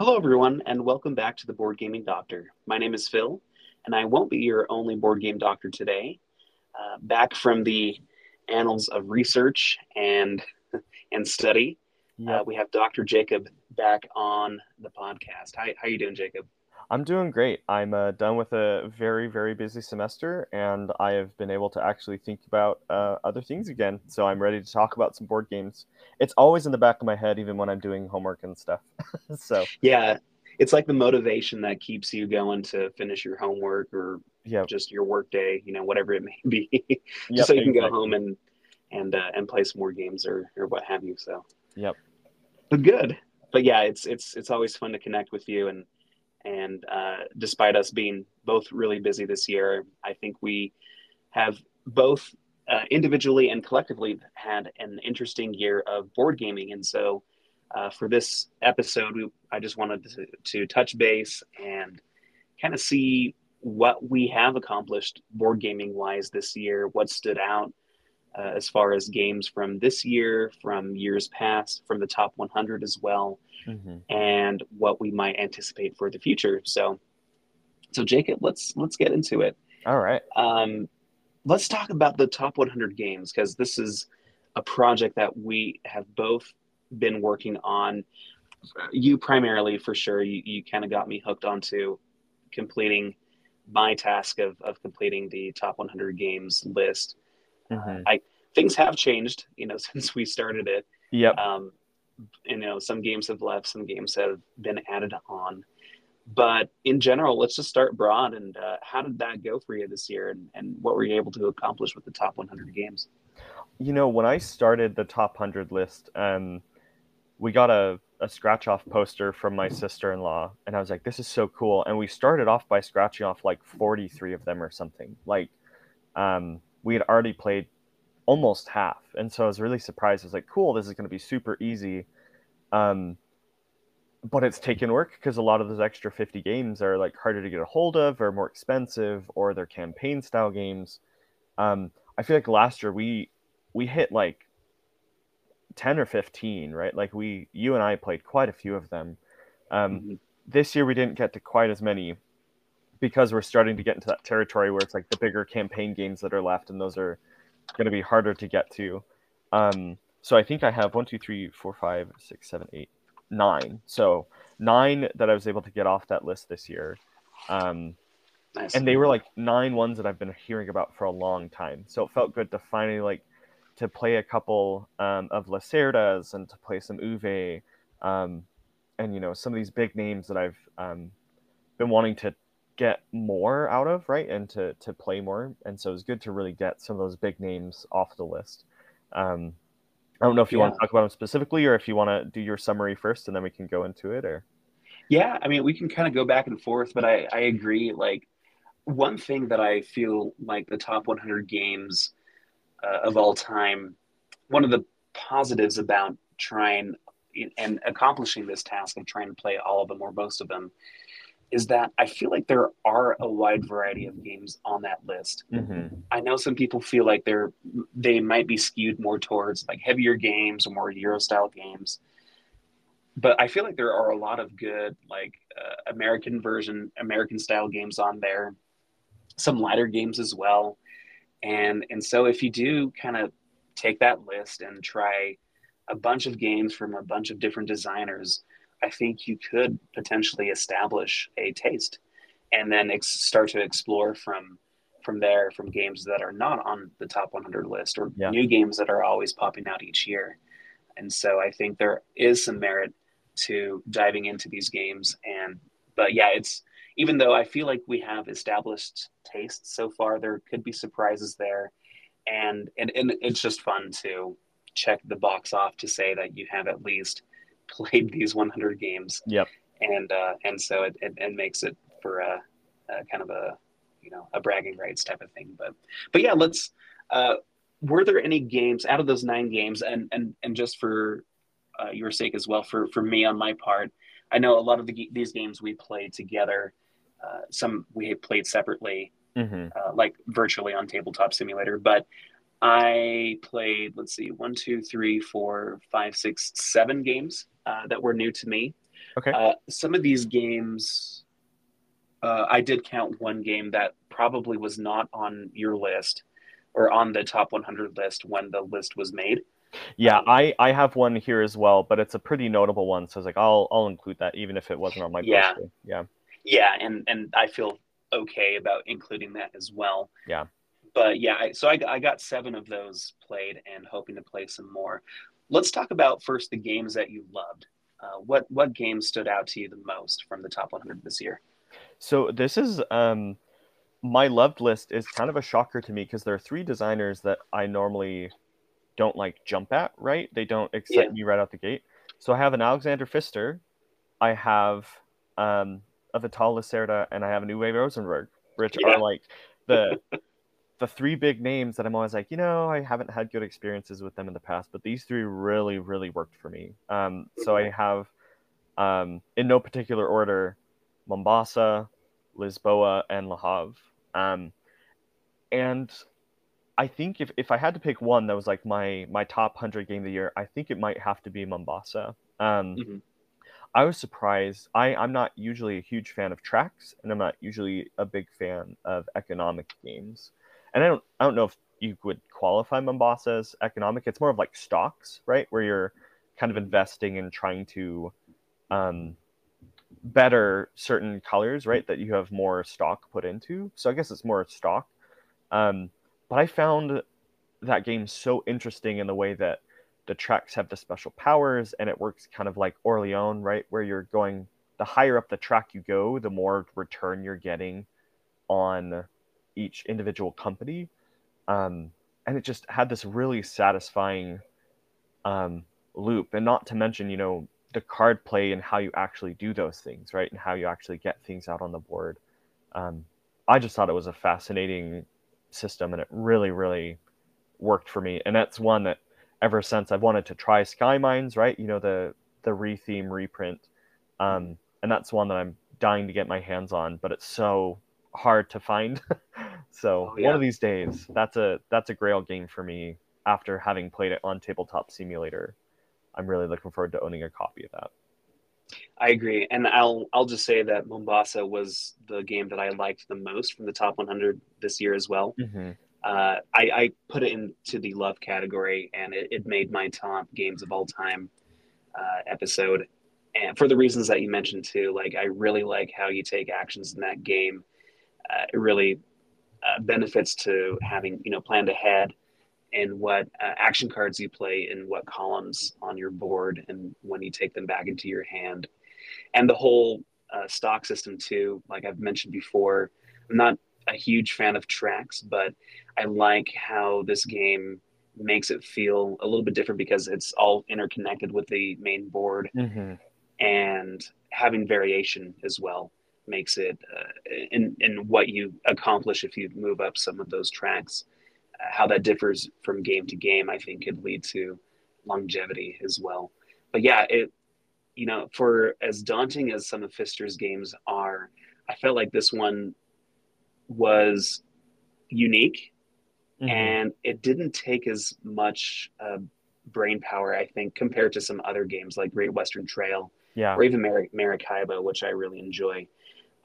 Hello, everyone, and welcome back to the Board Gaming Doctor. My name is Phil, and I won't be your only board game doctor today. Uh, back from the annals of research and and study, uh, we have Dr. Jacob back on the podcast. Hi, how are you doing, Jacob? I'm doing great. I'm uh, done with a very, very busy semester, and I have been able to actually think about uh, other things again. So I'm ready to talk about some board games. It's always in the back of my head, even when I'm doing homework and stuff. so yeah, it's like the motivation that keeps you going to finish your homework or yeah, just your work day, you know, whatever it may be, just Yep, so you can go home and and uh, and play some more games or or what have you. So, Yep. but good. But yeah, it's it's it's always fun to connect with you and and uh, despite us being both really busy this year, I think we have both uh, individually and collectively had an interesting year of board gaming. And so, uh, for this episode, we, I just wanted to, to touch base and kind of see what we have accomplished board gaming wise this year, what stood out uh, as far as games from this year, from years past, from the top 100 as well hmm and what we might anticipate for the future. So, so Jacob, let's let's get into it. All right. Um, let's talk about the top 100 games because this is a project that we have both been working on. You primarily, for sure, you, you kind of got me hooked onto completing my task of, of completing the top 100 games list. Hmm I things have changed, you know, since we started it Yep. um, you know some games have left some games have been added on but in general let's just start broad and uh, how did that go for you this year and, and what were you able to accomplish with the top 100 games You know, when I started the top 100 list, um, we got a, a scratch off poster from my sister in law, and I was like, this is so cool. And we started off by scratching off like 43 of them or something. Like, um, we had already played almost half. And so I was really surprised. I was like, cool, this is going to be super easy. Um, but it's taken work because a lot of those extra 50 games are like harder to get a hold of or more expensive or they're campaign style games. Um, I feel like last year we we hit like 10 or 15, right? Like we you and I played quite a few of them. Um, Mhm. this year we didn't get to quite as many because we're starting to get into that territory where it's like the bigger campaign games that are left and those are going to be harder to get to. Um, so I think I have one, two, three, four, five, six, seven, eight, nine. So nine that I was able to get off that list this year. Um, nice and they were like nine ones that I've been hearing about for a long time. So it felt good to finally like to play a couple um, of Lacerdas and to play some Uwe, um, and you know some of these big names that I've um, been wanting to get more out of, right, and to to play more. And so it was good to really get some of those big names off the list. Um, I don't know if you want to talk about them specifically, or if you want to do your summary first, and then we can go into it. Or yeah i mean we can kind of go back and forth but i i agree like one thing that i feel like the top 100 games uh, of all time one of the positives about trying and accomplishing this task of trying to play all of them or most of them is that I feel like there are a wide variety of games on that list. mm-hmm. I know some people feel like they're they might be skewed more towards like heavier games or more Euro style games, but I feel like there are a lot of good like uh, American version American style games on there, some lighter games as well, and and so if you do kind of take that list and try a bunch of games from a bunch of different designers, I think you could potentially establish a taste, and then ex- start to explore from from there from games that are not on the top 100 list or Yeah. new games that are always popping out each year. And so I think there is some merit to diving into these games. And but yeah, it's even though I feel like we have established tastes so far, there could be surprises there, and and, and it's just fun to check the box off to say that you have at least played these 100 games Yep. and uh, and so it, it, it makes it for a, a kind of a you know a bragging rights type of thing but but yeah let's uh, were there any games out of those nine games and and and just for uh, your sake as well for for me on my part i know a lot of the, these games we played together uh, some we played separately Mm-hmm. uh, like virtually on tabletop simulator but i played let's see one two three four five six seven games uh, that were new to me Okay. Uh, some of these games, uh, I did count one game that probably was not on your list or on the top 100 list when the list was made. Yeah, Um, I I have one here as well, but it's a pretty notable one, so I was like, I'll I'll include that even if it wasn't on my Yeah. poster. Yeah. Yeah, and and I feel okay about including that as well. Yeah. But yeah, I, so I, I got seven of those played and hoping to play some more. Let's talk about first the games that you loved. Uh, what what games stood out to you the most from the top 100 this year? So this is um my loved list is kind of a shocker to me because there are three designers that I normally don't like jump at, right? They don't excite Yeah. me right out the gate. So I have an Alexander Pfister, I have um a Vital Lacerda, and I have an Uwe Rosenberg, which Yeah. are like the the three big names that I'm always like, you know, I haven't had good experiences with them in the past, but these three really, really worked for me. Um, so I have, um, in no particular order, Mombasa, Lisboa, and Havre. Um, and I think if, if I had to pick one that was like my my top hundred game of the year, I think it might have to be Mombasa. Um, Mhm. I was surprised. I I'm not usually a huge fan of tracks, and I'm not usually a big fan of economic games. And I don't I don't know if you would qualify Mombasa as economic. It's more of like stocks, right, where you're kind of investing and trying to um, better certain colors, right, that you have more stock put into. So I guess it's more stock. Um, but I found that game so interesting in the way that the tracks have the special powers and it works kind of like Orleans, right? Where you're going, the higher up the track you go, the more return you're getting on each individual company. Um, and it just had this really satisfying um, loop. And not to mention, you know, the card play and how you actually do those things, right? And how you actually get things out on the board. Um, I just thought it was a fascinating system and it really, really worked for me. And that's one that ever since I've wanted to try Sky Mines, right? You know, the the retheme reprint. Um, and that's one that I'm dying to get my hands on, but it's so hard to find. so Oh, yeah. one of these days, that's a that's a grail game for me after having played it on Tabletop Simulator. I'm really looking forward to owning a copy of that. I agree, and I'll I'll just say that Mombasa was the game that I liked the most from the top 100 this year as well. Mm-hmm. Uh, I, I put it into the love category, and it, it made my top games of all time uh, episode. And for the reasons that you mentioned too, like I really like how you take actions in that game. Uh, it really uh, benefits to having you know planned ahead and what uh, action cards you play and what columns on your board and when you take them back into your hand and the whole uh, stock system too like i've mentioned before i'm not a huge fan of tracks but i like how this game makes it feel a little bit different because it's all interconnected with the main board Mm-hmm. and having variation as well makes it uh, in in what you accomplish if you move up some of those tracks uh, how that differs from game to game i think could lead to longevity as well but yeah it you know for as daunting as some of Pfister's games are i felt like this one was unique Mm-hmm. and it didn't take as much uh, brain power i think compared to some other games like great western trail yeah. or even Mar- Maracaibo, which I really enjoy.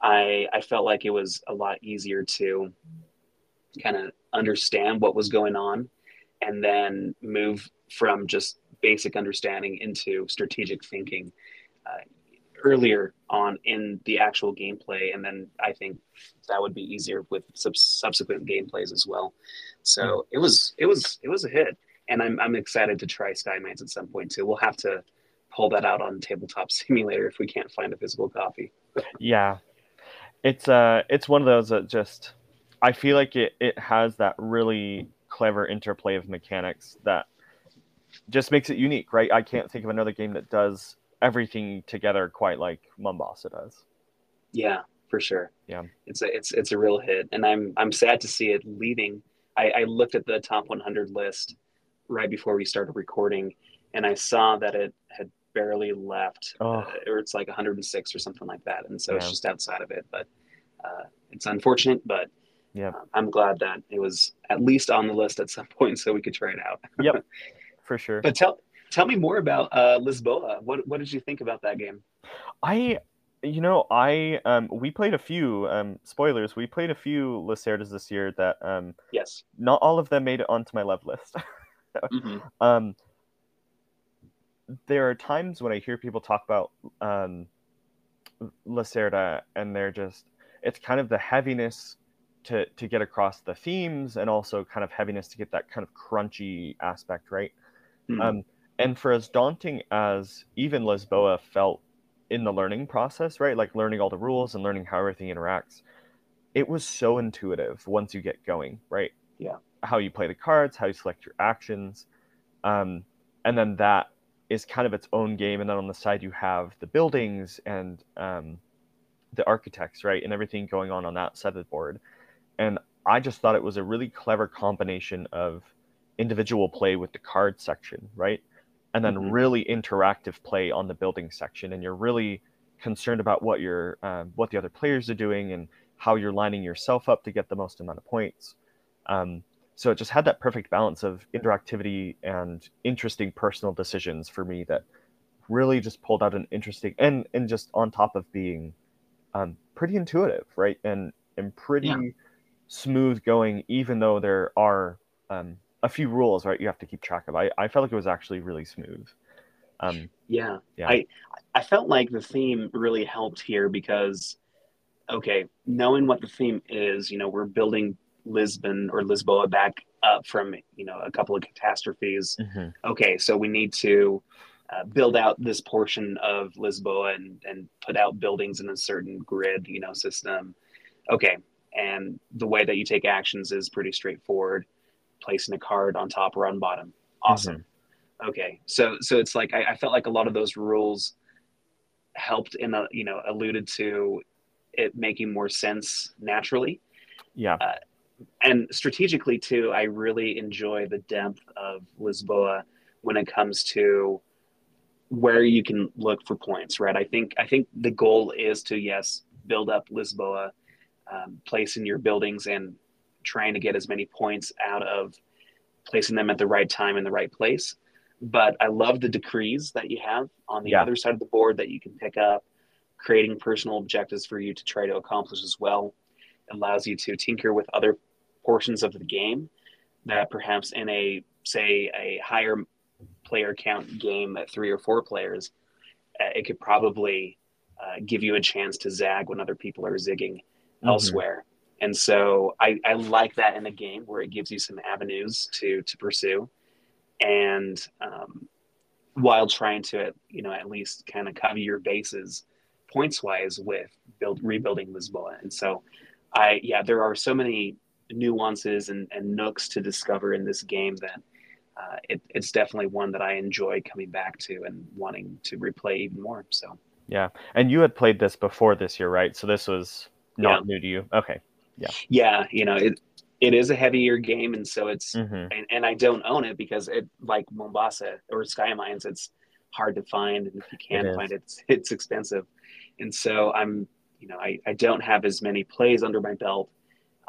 I I felt like it was a lot easier to kind of understand what was going on, and then move from just basic understanding into strategic thinking uh, earlier on in the actual gameplay, and then I think that would be easier with sub- subsequent gameplays as well. So it was it was it was a hit, and I'm I'm excited to try Sky Mines at some point too. We'll have to pull that out on tabletop simulator if we can't find a physical copy. Yeah, it's uh, it's one of those that just I feel like it it has that really clever interplay of mechanics that just makes it unique, right? I can't think of another game that does everything together quite like Mombasa does. yeah for sure Yeah. it's a it's it's a real hit and i'm i'm sad to see it leaving i i looked at the top 100 list right before we started recording and i saw that it had barely left Oh. uh, or it's like 106 or something like that and so it's just outside of it but uh, it's unfortunate but Yeah. uh, i'm glad that it was at least on the list at some point so we could try it out Yep, for sure. But tell tell me more about uh, Lisboa. What what did you think about that game? I, you know, I um, we played a few um, spoilers. We played a few Lacerdas this year that um, yes, not all of them made it onto my love list. mm-hmm. um, there are times when I hear people talk about um, Lacerda, and they're just it's kind of the heaviness to to get across the themes, and also kind of heaviness to get that kind of crunchy aspect, right? Mm-hmm. Um, and for as daunting as even Lisboa felt in the learning process, right? Like learning all the rules and learning how everything interacts, it was so intuitive once you get going, right? Yeah. How you play the cards, how you select your actions, um, and then that is kind of its own game. And then on the side, you have the buildings and um, the architects, right? And everything going on on that side of the board. And I just thought it was a really clever combination of individual play with the card section, right? And then mm-hmm. really interactive play on the building section. And you're really concerned about what your um, what the other players are doing and how you're lining yourself up to get the most amount of points. Um, so it just had that perfect balance of interactivity and interesting personal decisions for me that really just pulled out an interesting and and just on top of being um, pretty intuitive right and and pretty yeah. smooth going even though there are um, a few rules right you have to keep track of i, I felt like it was actually really smooth um, yeah. yeah i i felt like the theme really helped here because okay knowing what the theme is you know we're building Lisbon or Lisboa back up from you know a couple of catastrophes. Mm-hmm. Okay, so we need to uh, build out this portion of Lisboa and and put out buildings in a certain grid you know system. Okay, and the way that you take actions is pretty straightforward. Placing a card on top or on bottom. Awesome. Mm-hmm. Okay, so so it's like I, I felt like a lot of those rules helped in a you know alluded to it making more sense naturally. Yeah. Uh, and strategically too, I really enjoy the depth of Lisboa when it comes to where you can look for points. Right. I think I think the goal is to yes build up Lisboa, um, placing your buildings and trying to get as many points out of placing them at the right time in the right place. But I love the decrees that you have on the yeah. other side of the board that you can pick up, creating personal objectives for you to try to accomplish as well. It allows you to tinker with other portions of the game that perhaps in a say a higher player count game at three or four players, uh, it could probably uh, give you a chance to zag when other people are zigging mm-hmm. elsewhere. And so I, I like that in a game where it gives you some avenues to to pursue, and um, while trying to you know at least kind of cover your bases points wise with build rebuilding Lisboa. And so I yeah there are so many nuances and, and nooks to discover in this game that uh, it, it's definitely one that I enjoy coming back to and wanting to replay even more. So yeah, and you had played this before this year, right? So this was not yeah. new to you. Okay, yeah, yeah. You know, it it is a heavier game, and so it's mm-hmm. and, and I don't own it because it like Mombasa or Sky Mines, it's hard to find, and if you can it find it, it's, it's expensive, and so I'm you know I, I don't have as many plays under my belt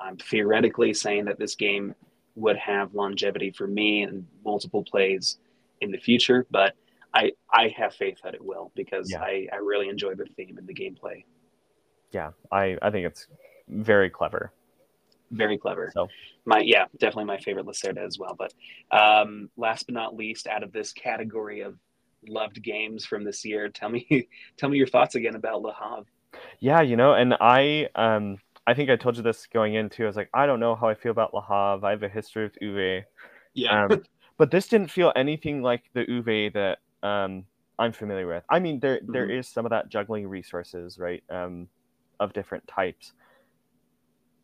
I'm theoretically saying that this game would have longevity for me and multiple plays in the future, but I I have faith that it will because yeah. I, I really enjoy the theme and the gameplay. Yeah, I, I think it's very clever. Very clever. So my yeah, definitely my favorite Lacerda as well. But um, last but not least, out of this category of loved games from this year, tell me tell me your thoughts again about Le Havre. Yeah, you know, and I um I think I told you this going into. I was like, I don't know how I feel about Le Havre. I have a history with Uwe. Yeah. Um, but this didn't feel anything like the Uwe that um, I'm familiar with. I mean, there mm-hmm. there is some of that juggling resources, right, um, of different types.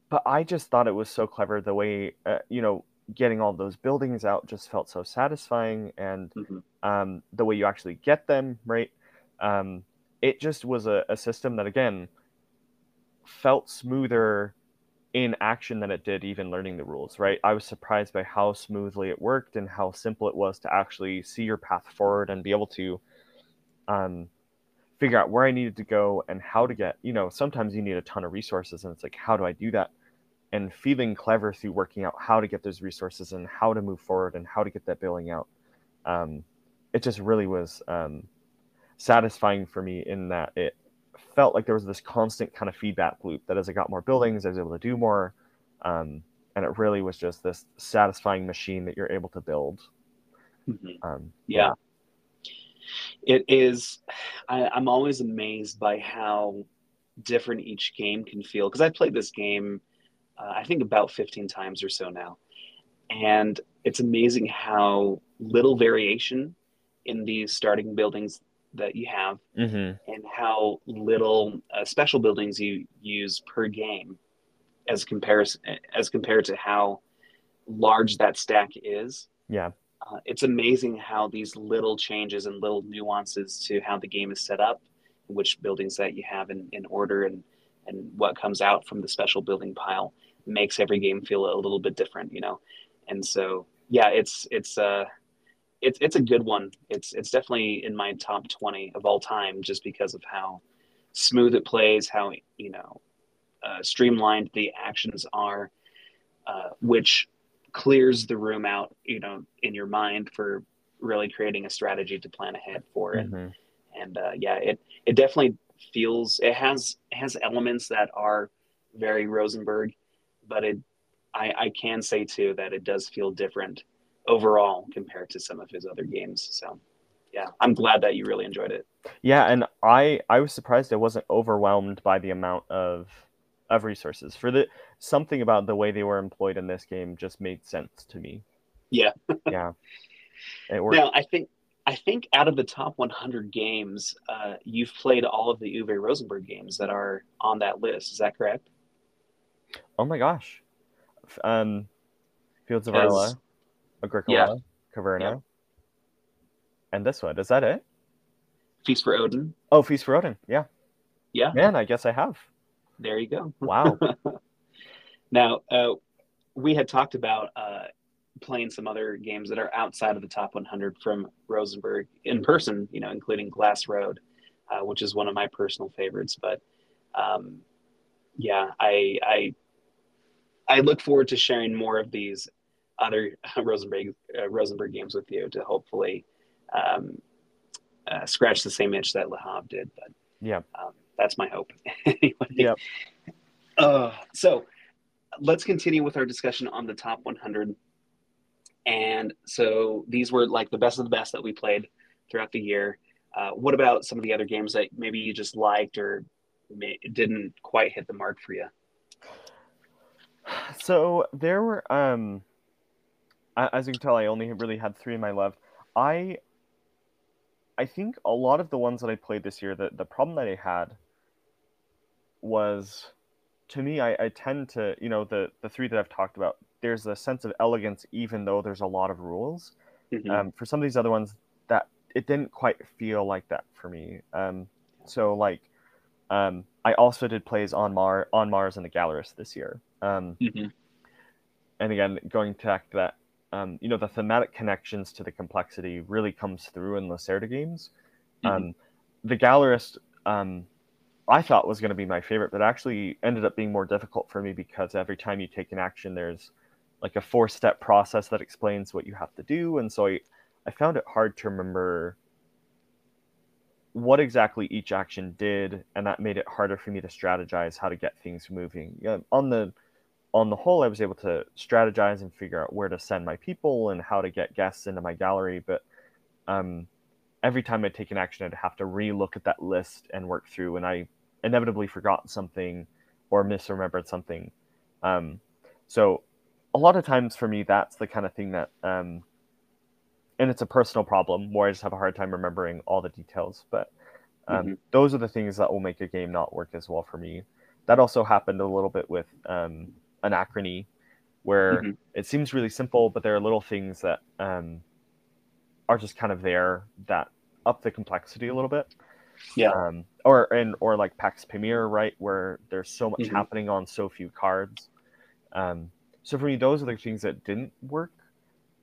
But I just thought it was so clever the way, uh, you know, getting all those buildings out just felt so satisfying, and mm-hmm. Um, the way you actually get them, right? Um, it just was a, a system that, again, felt smoother in action than it did even learning the rules, right? I was surprised by how smoothly it worked and how simple it was to actually see your path forward and be able to um, figure out where I needed to go and how to get, you know, sometimes you need a ton of resources and it's like, how do I do that? And feeling clever through working out how to get those resources and how to move forward and how to get that billing out. Um, it just really was um, satisfying for me in that it felt like there was this constant kind of feedback loop that as I got more buildings, I was able to do more. Um, and it really was just this satisfying machine that you're able to build. Mm-hmm. Um, yeah. It is, I, I'm always amazed by how different each game can feel. Because I've played this game, uh, I think, about 15 times or so now. And it's amazing how little variation in these starting buildings that you have mm-hmm. and how little uh, special buildings you use per game as comparison as compared to how large that stack is. Yeah. Uh, it's amazing how these little changes and little nuances to how the game is set up which buildings that you have in, in order and and what comes out from the special building pile makes every game feel a little bit different you know? And so yeah it's it's uh it's it's a good one. It's it's definitely in my top twenty of all time, just because of how smooth it plays, how you know uh, streamlined the actions are, uh, which clears the room out, you know, in your mind for really creating a strategy to plan ahead for. And mm-hmm. and uh, yeah, it it definitely feels it has it has elements that are very Rosenberg, but it I I can say too that it does feel different overall compared to some of his other games. So yeah, I'm glad that you really enjoyed it. Yeah, and I I was surprised I wasn't overwhelmed by the amount of of resources for the something about the way they were employed in this game just made sense to me. Yeah. yeah. It worked. Now, I think I think out of the top 100 games, uh, you've played all of the Uwe Rosenberg games that are on that list. Is that correct? Oh my gosh. Um, Fields of Arle. Agricola, yeah. Caverna, yeah. and this one. Is that it? Feast for Odin. Oh, Feast for Odin. Yeah. Yeah. Man, I guess I have. There you go. Wow. now, uh, we had talked about uh, playing some other games that are outside of the top 100 from Rosenberg in person, you know, including Glass Road, uh, which is one of my personal favorites. But um, yeah, I, I I look forward to sharing more of these other Rosenberg uh, Rosenberg games with you to hopefully um, uh, scratch the same itch that Le Havre did. But yeah, um, that's my hope. anyway, yeah. Uh, so let's continue with our discussion on the top 100. And so these were like the best of the best that we played throughout the year. Uh, what about some of the other games that maybe you just liked or may, didn't quite hit the mark for you? So there were um as you can tell, I only really had three in my left. I I think a lot of the ones that I played this year, the, the problem that I had was to me, I, I tend to, you know, the, the three that I've talked about, there's a sense of elegance, even though there's a lot of rules. Mm-hmm. Um, for some of these other ones, that it didn't quite feel like that for me. Um, so like, um, I also did plays on Mar on Mars and the Gallerist this year. Um, mm-hmm. And again, going back to that um, you know, the thematic connections to the complexity really comes through in Lacerda games. Mm-hmm. Um, the Gallerist, um, I thought was going to be my favorite, but actually ended up being more difficult for me because every time you take an action, there's like a four step process that explains what you have to do. And so I, I found it hard to remember what exactly each action did, and that made it harder for me to strategize how to get things moving. Yeah, on the on the whole, I was able to strategize and figure out where to send my people and how to get guests into my gallery. But um, every time I'd take an action, I'd have to re-look at that list and work through. And I inevitably forgot something or misremembered something. Um, so a lot of times for me, that's the kind of thing that, um, and it's a personal problem where I just have a hard time remembering all the details. But um, mm-hmm. those are the things that will make a game not work as well for me. That also happened a little bit with um, anachrony where mm-hmm. it seems really simple, but there are little things that um, are just kind of there that up the complexity a little bit. Yeah. Um, or and or like Pax Pamir, right, where there's so much mm-hmm. happening on so few cards. Um, so for me, those are the things that didn't work.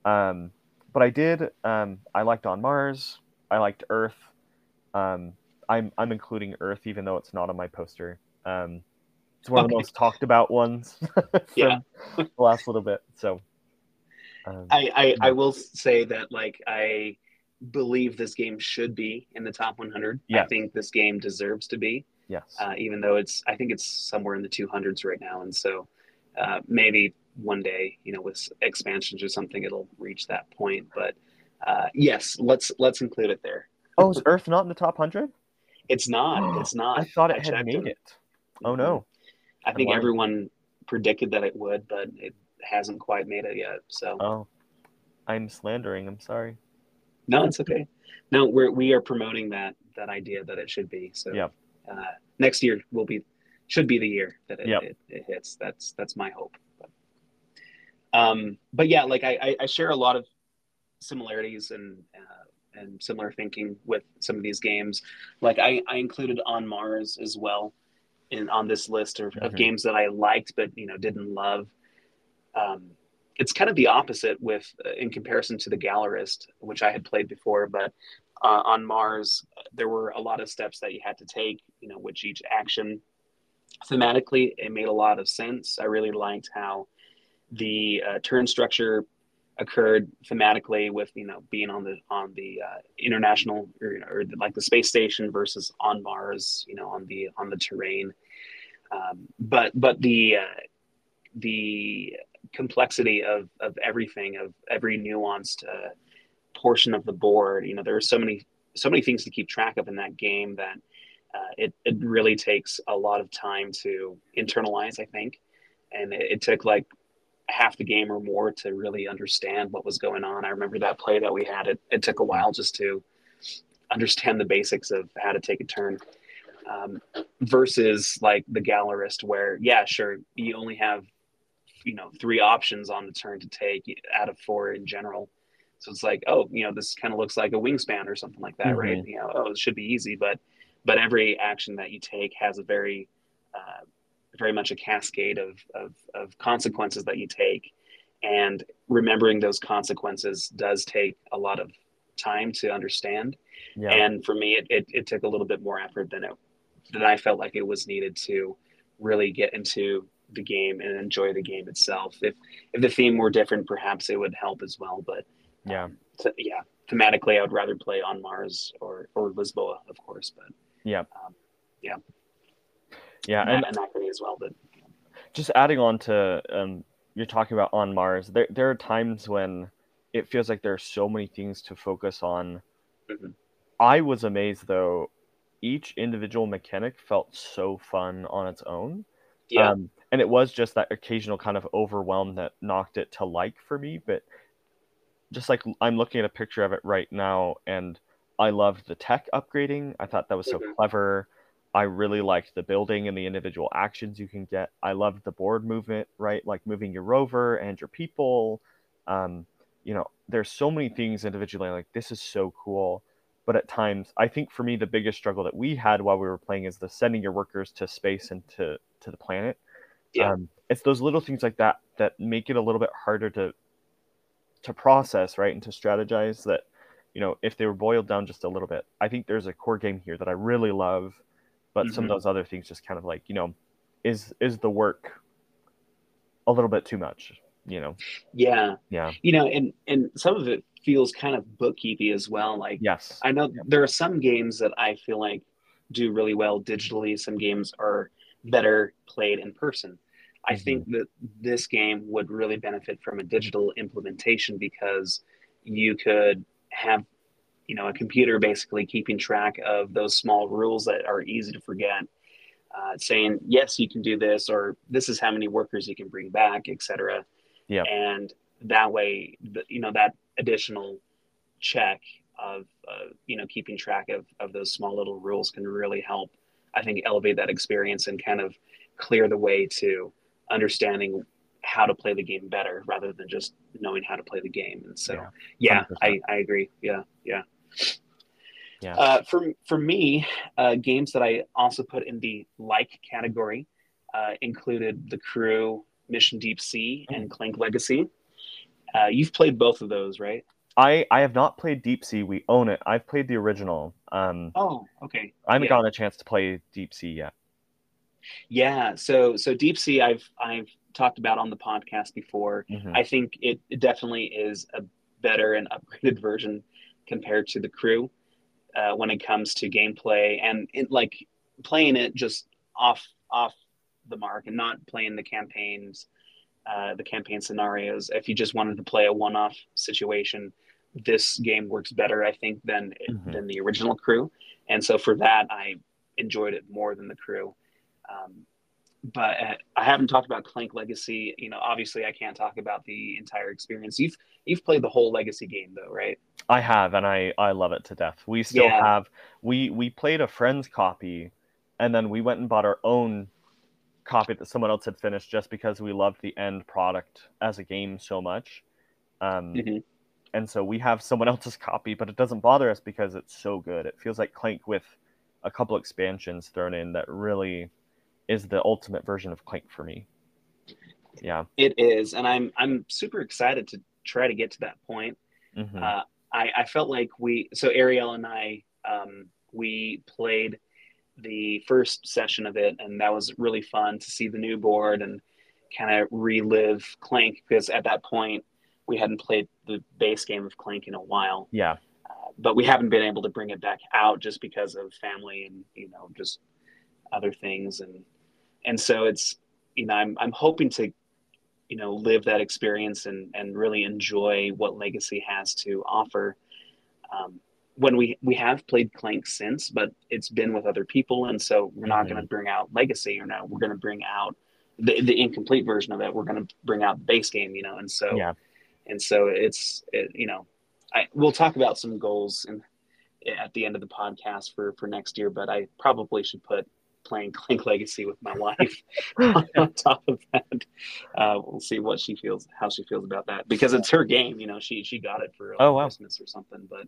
Um, but I did. Um, I liked on Mars. I liked Earth. Um, I'm I'm including Earth even though it's not on my poster. Um, it's one okay. of the most talked about ones yeah. the last little bit. So um, I, I, I will say that like I believe this game should be in the top 100. Yeah. I think this game deserves to be, Yes. uh, even though it's I think it's somewhere in the 200s right now, and so uh, maybe one day, you know, with expansions or something, it'll reach that point. But uh, yes, let's let's include it there. oh, is Earth not in the top hundred? It's not. It's not. I thought it had made and- it. Oh no. I think everyone predicted that it would, but it hasn't quite made it yet. So Oh, I'm slandering. I'm sorry. no, it's okay. No, we're we are promoting that that idea that it should be. So Yeah. uh, next year will be should be the year that it, Yep. it, it hits. That's that's my hope. But, um, but yeah, like I, I, I share a lot of similarities and uh, and similar thinking with some of these games. Like I, I included on Mars as well in on this list of, of games that I liked but you know didn't love. Um, it's kind of the opposite with uh, in comparison to the Gallerist, which I had played before. But uh, on Mars, there were a lot of steps that you had to take. You know, which each action thematically it made a lot of sense. I really liked how the uh, turn structure occurred thematically with you know being on the on the uh, international or, or the, like the space station versus on Mars, you know, on the on the terrain. Um, but but the uh, the complexity of of everything of every nuanced uh, portion of the board, you know, there are so many so many things to keep track of in that game that uh, it it really takes a lot of time to internalize. I think, and it, it took like half the game or more to really understand what was going on. I remember that play that we had. It, it took a while just to understand the basics of how to take a turn. Um, versus like the gallerist, where yeah, sure, you only have you know three options on the turn to take out of four in general. So it's like, oh, you know, this kind of looks like a wingspan or something like that, right? You know, oh, it should be easy, but but every action that you take has a very uh, very much a cascade of, of, of consequences that you take. And remembering those consequences does take a lot of time to understand. Yeah. And for me, it, it, it took a little bit more effort than it than I felt like it was needed to really get into the game and enjoy the game itself. If if the theme were different, perhaps it would help as well. But yeah. um, yeah, thematically, I would rather play on Mars or or Lisboa, of course. But Yeah. um, yeah, Yeah. and, And Anachrony as well. But just adding on to um, you're talking about on Mars, there there are times when it feels like there are so many things to focus on. Mhm. I was amazed though. Each individual mechanic felt so fun on its own. yeah, Um, and it was just that occasional kind of overwhelm that knocked it to like for me. But just like I'm looking at a picture of it right now, and I loved the tech upgrading. I thought that was so Mhm. clever. I really liked the building and the individual actions you can get. I loved the board movement, right? Like moving your rover and your people. Um, you know, there's so many things individually. Like this is so cool. But at times, I think for me, the biggest struggle that we had while we were playing is the sending your workers to space and to to the planet. Yeah. Um, it's those little things like that that make it a little bit harder to to process, right, and to strategize. That you know, if they were boiled down just a little bit, I think there's a core game here that I really love, but some of Mhm. those other things just kind of like you know, is is the work a little bit too much? You know, yeah, yeah, you know, and and some of it feels kind of bookkeepy as well. Like yes, I know Yeah. there are some games that I feel like do really well digitally. Some games are better played in person. I Mhm. think that this game would really benefit from a digital implementation because you could have, you know, a computer basically keeping track of those small rules that are easy to forget. Uh, saying yes, you can do this, or this is how many workers you can bring back, etc. Yeah. And that way, you know, that additional check of uh, you know keeping track of of those small little rules can really help. I think elevate that experience and kind of clear the way to understanding how to play the game better rather than just knowing how to play the game. And so, Yeah. yeah, I, I agree. Yeah, yeah. Yeah. Uh, for for me, uh, games that I also put in the like category uh, included The Crew, Mission Deep Sea, Mm. and Clank Legacy. Uh, you've played both of those, right? I I have not played Deep Sea. We own it. I've played the original. Um, Oh, okay. I haven't yeah. gotten a chance to play Deep Sea yet. Yeah. So so Deep Sea, I've I've talked about on the podcast before. Mhm. I think it, it definitely is a better and upgraded version compared to the crew uh, when it comes to gameplay and it, like playing it just off off the mark and not playing the campaigns, uh, the campaign scenarios. If you just wanted to play a one-off situation, this game works better, I think, than mm-hmm. than the original crew. And so for that, I enjoyed it more than the crew. Um, but uh, I haven't talked about Clank Legacy. You know, obviously, I can't talk about the entire experience. You've you've played the whole Legacy game, though, right? I have, and I I love it to death. We still yeah. have we we played a friend's copy, and then we went and bought our own copy that someone else had finished just because we loved the end product as a game so much. Um, mm-hmm. And so we have someone else's copy, but it doesn't bother us because it's so good. It feels like Clank with a couple expansions thrown in that really is the ultimate version of Clank for me. Yeah, it is, and I'm I'm super excited to try to get to that point. Mm-hmm. Uh, I I felt like we so Ariel and I um, we played the first session of it, and that was really fun to see the new board and kind of relive Clank because at that point we hadn't played the base game of Clank in a while. Yeah. Uh, but we haven't been able to bring it back out just because of family and you know just other things and and so it's you know I'm I'm hoping to you know live that experience and and really enjoy what Legacy has to offer. Um, when we we have played Clank since, but it's been with other people, and so we're not mm-hmm. going to bring out Legacy or no, we're going to bring out the, the incomplete version of it. We're going to bring out the base game, you know, and so yeah, and so it's it, you know, I we'll talk about some goals and at the end of the podcast for for next year, but I probably should put playing Clank Legacy with my wife on top of that. Uh, we'll see what she feels, how she feels about that, because it's her game. You know, she she got it for oh, wow. Christmas or something, but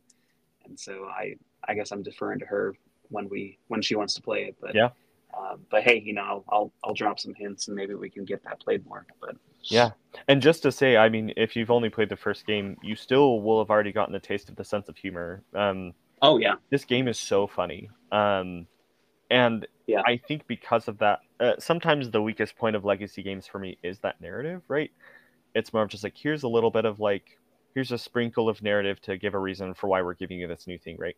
and so I I guess I'm deferring to her when we when she wants to play it. But yeah. Uh, but hey, you know, I'll, I'll I'll drop some hints and maybe we can get that played more. But yeah, and just to say, I mean, if you've only played the first game, you still will have already gotten a taste of the sense of humor. Um, oh yeah, this game is so funny. Um, and yeah. I think because of that, uh, sometimes the weakest point of legacy games for me is that narrative, right? It's more of just like here's a little bit of like here's a sprinkle of narrative to give a reason for why we're giving you this new thing, right?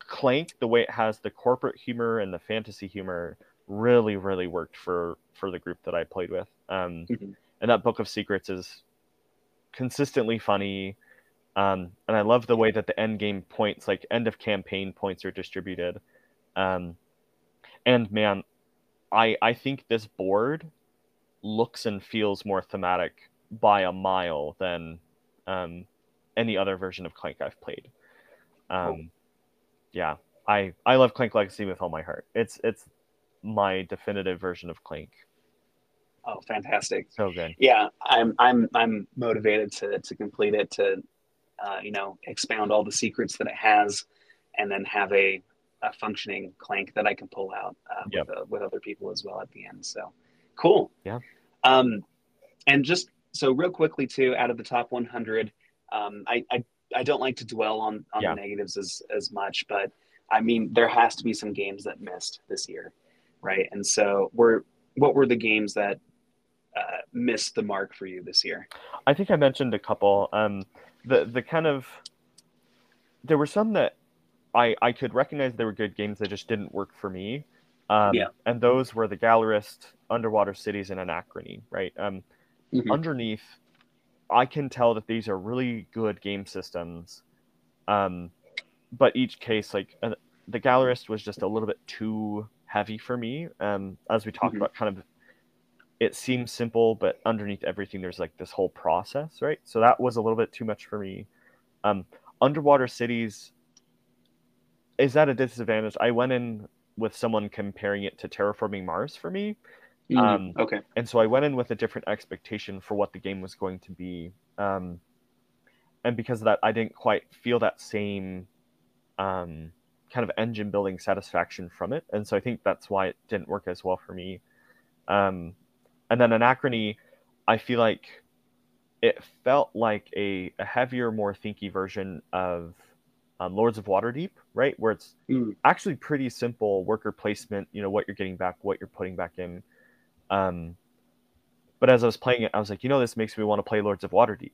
Clank, the way it has the corporate humor and the fantasy humor, really, really worked for for the group that I played with. Um, mm-hmm. And that Book of Secrets is consistently funny, um, and I love the way that the end game points, like end of campaign points, are distributed. Um, and man, I I think this board looks and feels more thematic by a mile than um, any other version of Clank I've played. Um, Yeah, I I love Clank Legacy with all my heart. It's it's my definitive version of Clank. Oh, fantastic! So good. Yeah, I'm I'm I'm motivated to to complete it to, uh, you know, expound all the secrets that it has, and then have a, a functioning Clank that I can pull out uh, yep. with uh, with other people as well at the end. So, cool. Yeah. Um, and just so real quickly too, out of the top 100, um, I, I, I don't like to dwell on on yeah. the negatives as as much, but I mean there has to be some games that missed this year, right? And so we're what were the games that uh, missed the mark for you this year? I think I mentioned a couple. Um, the the kind of there were some that I I could recognize they were good games that just didn't work for me. Um, yeah. And those were the Gallerist, Underwater Cities, and Anachrony, right? Um, mm-hmm. underneath, I can tell that these are really good game systems. Um, but each case, like uh, the Gallerist was just a little bit too heavy for me. Um, as we talked mm-hmm. about, kind of, it seems simple, but underneath everything, there's like this whole process, right? So that was a little bit too much for me. Um, underwater cities is at a disadvantage. I went in with someone comparing it to terraforming Mars for me, Mm-hmm. Um, okay. And so I went in with a different expectation for what the game was going to be. Um, and because of that, I didn't quite feel that same um, kind of engine building satisfaction from it. And so I think that's why it didn't work as well for me. Um, and then Anachrony, I feel like it felt like a, a heavier, more thinky version of um, Lords of Waterdeep, right? Where it's mm. actually pretty simple worker placement, you know, what you're getting back, what you're putting back in. Um, but as I was playing it, I was like, you know, this makes me want to play Lords of Waterdeep.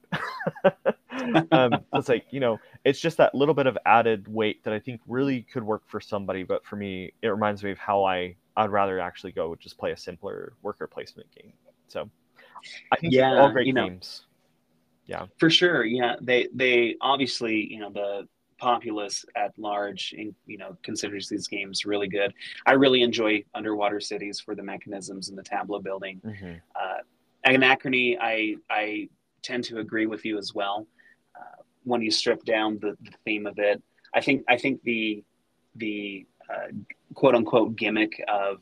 um, it's like you know, it's just that little bit of added weight that I think really could work for somebody, but for me, it reminds me of how I I'd rather actually go just play a simpler worker placement game. So I think yeah, all great you know, games. Yeah, for sure. Yeah, they they obviously you know the populace at large in, you know considers these games really good. I really enjoy underwater cities for the mechanisms and the tableau building. Mm-hmm. uh, anachrony i i tend to agree with you as well. Uh, when you strip down the, the, theme of it i think i think the the uh, quote unquote gimmick of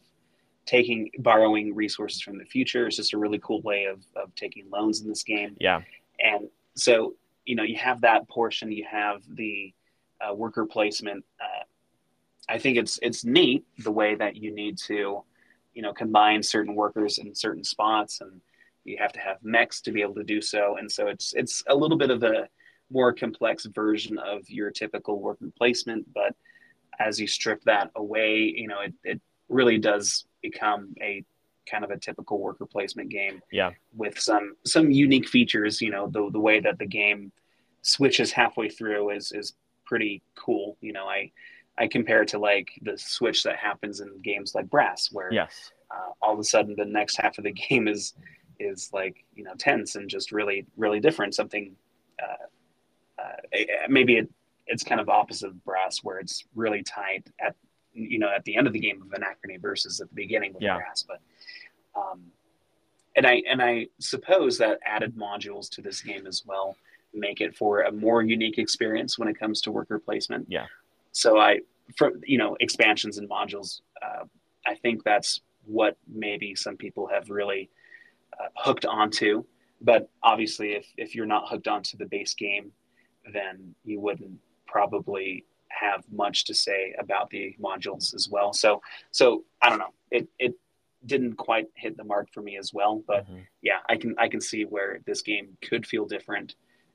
taking borrowing resources from the future is just a really cool way of, of taking loans in this game. Yeah. And so you know you have that portion you have the uh, worker placement. Uh, I think it's it's neat the way that you need to, you know, combine certain workers in certain spots, and you have to have mechs to be able to do so. And so it's it's a little bit of a more complex version of your typical worker placement, but as you strip that away, you know, it, it really does become a kind of a typical worker placement game. Yeah. With some some unique features, you know, the the way that the game switches halfway through is is pretty cool. You know, I I compare it to like the switch that happens in games like Brass, where yes, uh, all of a sudden the next half of the game is is like you know tense and just really really different. Something uh, uh, maybe it, it's kind of opposite of Brass, where it's really tight at you know at the end of the game of Anachrony versus at the beginning with yeah. Brass, but. Um, and I and I suppose that added modules to this game as well make it for a more unique experience when it comes to worker placement. Yeah. So I, for you know, expansions and modules, uh, I think that's what maybe some people have really uh, hooked onto. But obviously, if if you're not hooked onto the base game, then you wouldn't probably have much to say about the modules as well. So so I don't know. It it didn't quite hit the mark for me as well. But mm-hmm. yeah, I can I can see where this game could feel different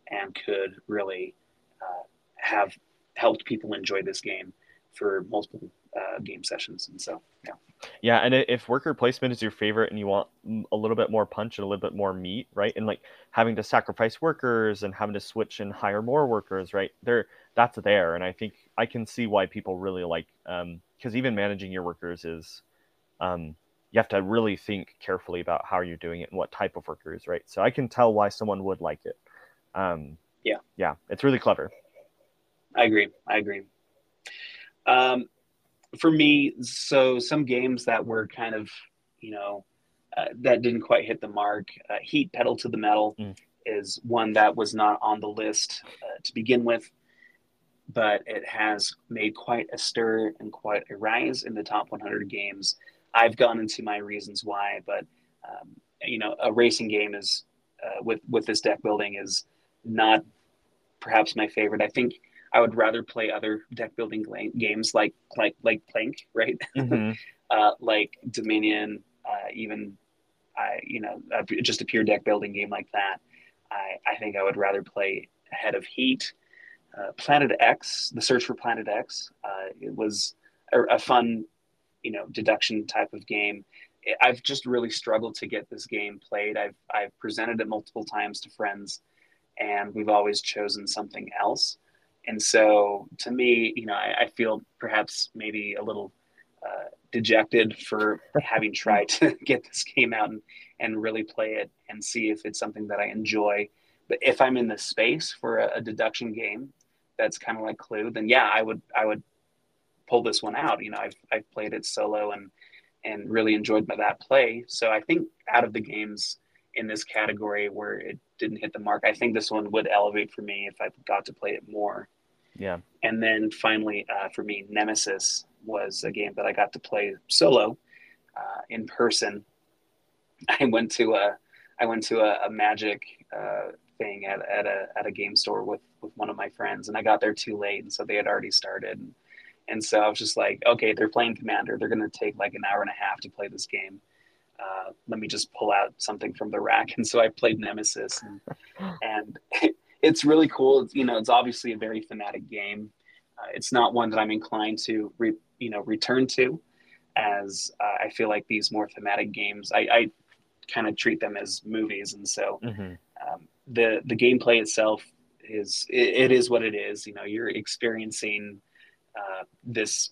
and could really uh, have helped people enjoy this game for multiple uh, game sessions. And so, yeah. Yeah, and if worker placement is your favorite and you want a little bit more punch and a little bit more meat, right? And like having to sacrifice workers and having to switch and hire more workers, right? There, that's there, and I think I can see why people really like um because even managing your workers is um you have to really think carefully about how you're doing it and what type of workers, right? So I can tell why someone would like it. Um, yeah, yeah, it's really clever. I agree. I agree. Um, for me, so some games that were kind of, you know, uh, that didn't quite hit the mark. Uh, Heat Pedal to the Metal mm. is one that was not on the list uh, to begin with, but it has made quite a stir and quite a rise in the top 100 games. I've gone into my reasons why, but um, you know, a racing game is uh, with with this deck building is not perhaps my favorite. I think I would rather play other deck building games like like like Clank, right? Mm-hmm. uh, like Dominion, uh, even I you know just a pure deck building game like that. I I think I would rather play ahead of Heat. Uh, Planet X, the Search for Planet X, uh, it was a, a fun, you know, deduction type of game. I've just really struggled to get this game played. I've I've presented it multiple times to friends and we've always chosen something else. And so, to me, you know, I, I feel perhaps maybe a little uh, dejected for having tried to get this game out and, and really play it and see if it's something that I enjoy. But if I'm in the space for a, a deduction game that's kind of like Clue, then yeah, I would I would pull this one out. You know, I've I've played it solo and and really enjoyed that play. So I think out of the games in this category where it didn't hit the mark. I think this one would elevate for me if I got to play it more. Yeah. And then finally, uh, for me, Nemesis was a game that I got to play solo uh, in person. I went to a I went to a, a Magic uh, thing at, at a at a game store with with one of my friends, and I got there too late, and so they had already started. And, and so I was just like, okay, they're playing Commander. They're going to take like an hour and a half to play this game uh, let me just pull out something from the rack. And so I played Nemesis, and, and it's really cool. It's, you know, it's obviously a very thematic game. Uh, it's not one that I'm inclined to, re, you know, return to, as uh, I feel like these more thematic games. I, I kind of treat them as movies, and so Mhm. um, the the gameplay itself is it, it is what it is. You know, you're experiencing uh, this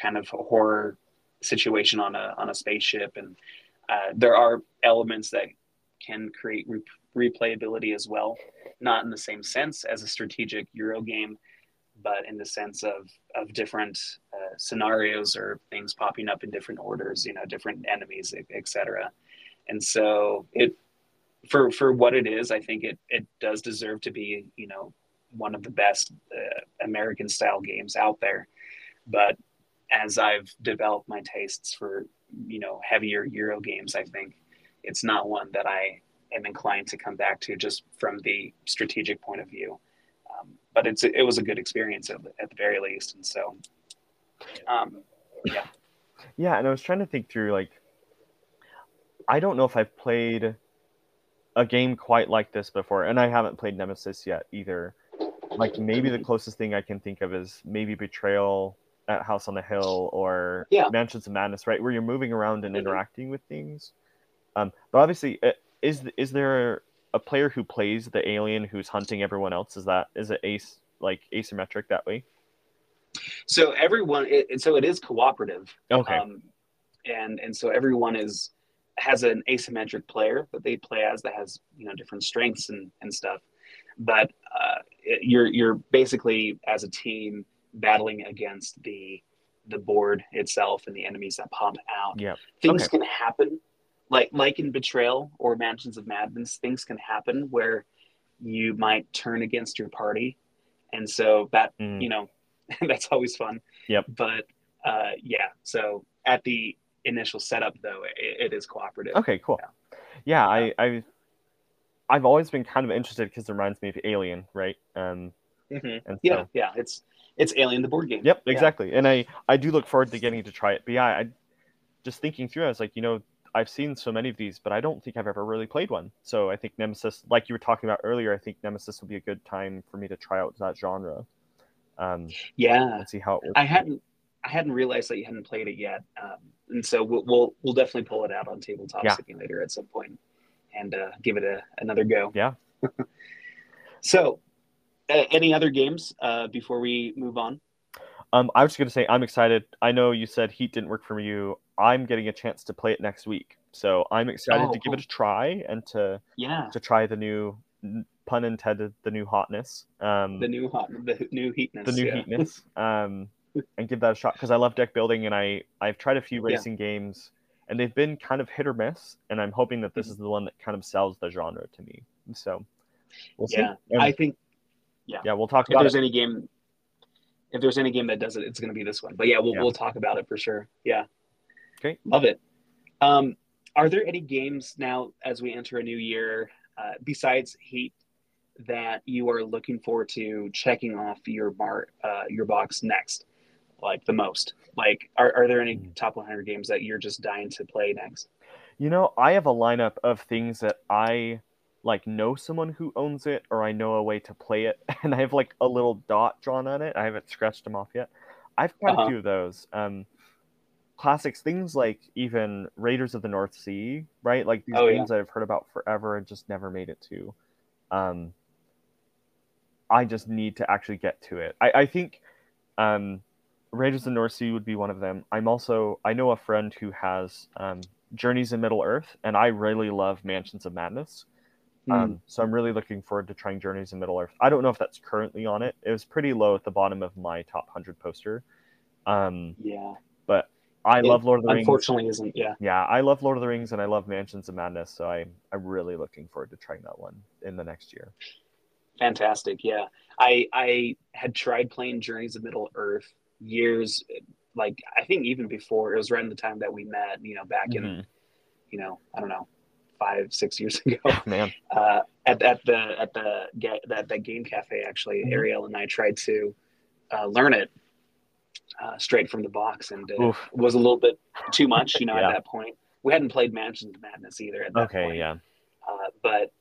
kind of horror situation on a on a spaceship, and uh, there are elements that can create re- replayability as well. Not in the same sense as a strategic Euro game, but in the sense of of different uh, scenarios or things popping up in different orders. You know, different enemies, etc. And so it for for what it is, I think it it does deserve to be you know one of the best uh, American style games out there. But as I've developed my tastes for you know heavier Euro games, I think it's not one that I am inclined to come back to just from the strategic point of view. Um, but it's it was a good experience at, the- at the very least, and so um, Yeah, and I was trying to think through like I don't know if I've played a game quite like this before, and I haven't played Nemesis yet either. Like maybe the closest thing I can think of is maybe Betrayal at House on the Hill or Yeah. Mansions of Madness, right, where you're moving around and Mhm. interacting with things. Um, but obviously, uh, is is there a player who plays the alien who's hunting everyone else? Is that is it ace like asymmetric that way? so everyone it, it- so it is cooperative Okay. um, and and so everyone is has an asymmetric player that they play as that has you know different strengths and, and stuff but uh, it, you're you're basically as a team battling against the the board itself and the enemies that pop out yeah. things Okay. can happen like like in betrayal or mansions of madness things can happen where you might turn against your party and so that Mm. you know that's always fun Yep. but uh yeah so at the initial setup though it, it is cooperative Okay, cool. Yeah, I, I, I've always been kind of interested because it reminds me of Alien, right? Um, Mhm. and yeah yeah it's it's alien the board game yep, Yeah. exactly. And I, I do look forward to getting to try it. But yeah, I, just thinking through, I was like, you know, I've seen so many of these, but I don't think I've ever really played one. So I think Nemesis, like you were talking about earlier, I think Nemesis would be a good time for me to try out that genre, um, yeah and see how it works. i hadn't i hadn't realized that you hadn't played it yet um and so we'll we'll, we'll definitely pull it out on tabletop Yeah. simulator at some point and uh give it a another go Yeah. so any other games uh before we move on Um, I was just gonna say I'm excited. I know you said Heat didn't work for you. I'm getting a chance to play it next week, so I'm excited Oh, to give it a try and to yeah to try the new pun intended the new hotness um the new hot the new heatness the new yeah. heatness um and give that a shot because i love deck building and i i've tried a few Yeah. racing games and they've been kind of hit or miss and i'm hoping that Mm-hmm. this is the one that kind of sells the genre to me so we'll see yeah And, i think yeah. Yeah, we'll talk if about there's it. any game if there's any game that does it it's going to be this one. But yeah we'll, Yeah. we'll talk about it for sure. Yeah. Great. love it. Um are there any games now as we enter a new year uh, besides heat that you are looking forward to checking off your bar uh, your box next like the most? Like are, are there any Mhm. top 100 games that you're just dying to play next? You know i have a lineup of things that i like know someone who owns it or i know a way to play it and i have like a little dot drawn on it. I haven't scratched them off yet. I've quite Uh-huh. a few of those um classics things like even raiders of the north sea right? Like these Oh, yeah. games that i've heard about forever and just never made it to. Um i just need to actually get to it. I, I think um raiders of the north sea would be one of them. I'm also i know a friend who has um journeys in middle earth and i really love mansions of madness Hmm. um, so I'm really looking forward to trying Journeys in Middle Earth. I don't know if that's currently on it. It was pretty low at the bottom of my top hundred poster. Um, yeah but I It love Lord of the Rings. unfortunately isn't yeah Yeah, I love Lord of the Rings and I love Mansions of Madness. So I I'm really looking forward to trying that one in the next year. Fantastic. Yeah. I I had tried playing Journeys of Middle Earth years like I think even before it was right in the time that we met, you know, back in, Mhm. you know, I don't know, five, six years ago. Man, Uh at, at the at the that that game cafe actually, Mhm. Ariel and I tried to uh, learn it uh, straight from the box and uh, Oof. it was a little bit too much, you know, Yeah. at that point. We hadn't played Mansions of Madness either at that okay, point. yeah, Uh, but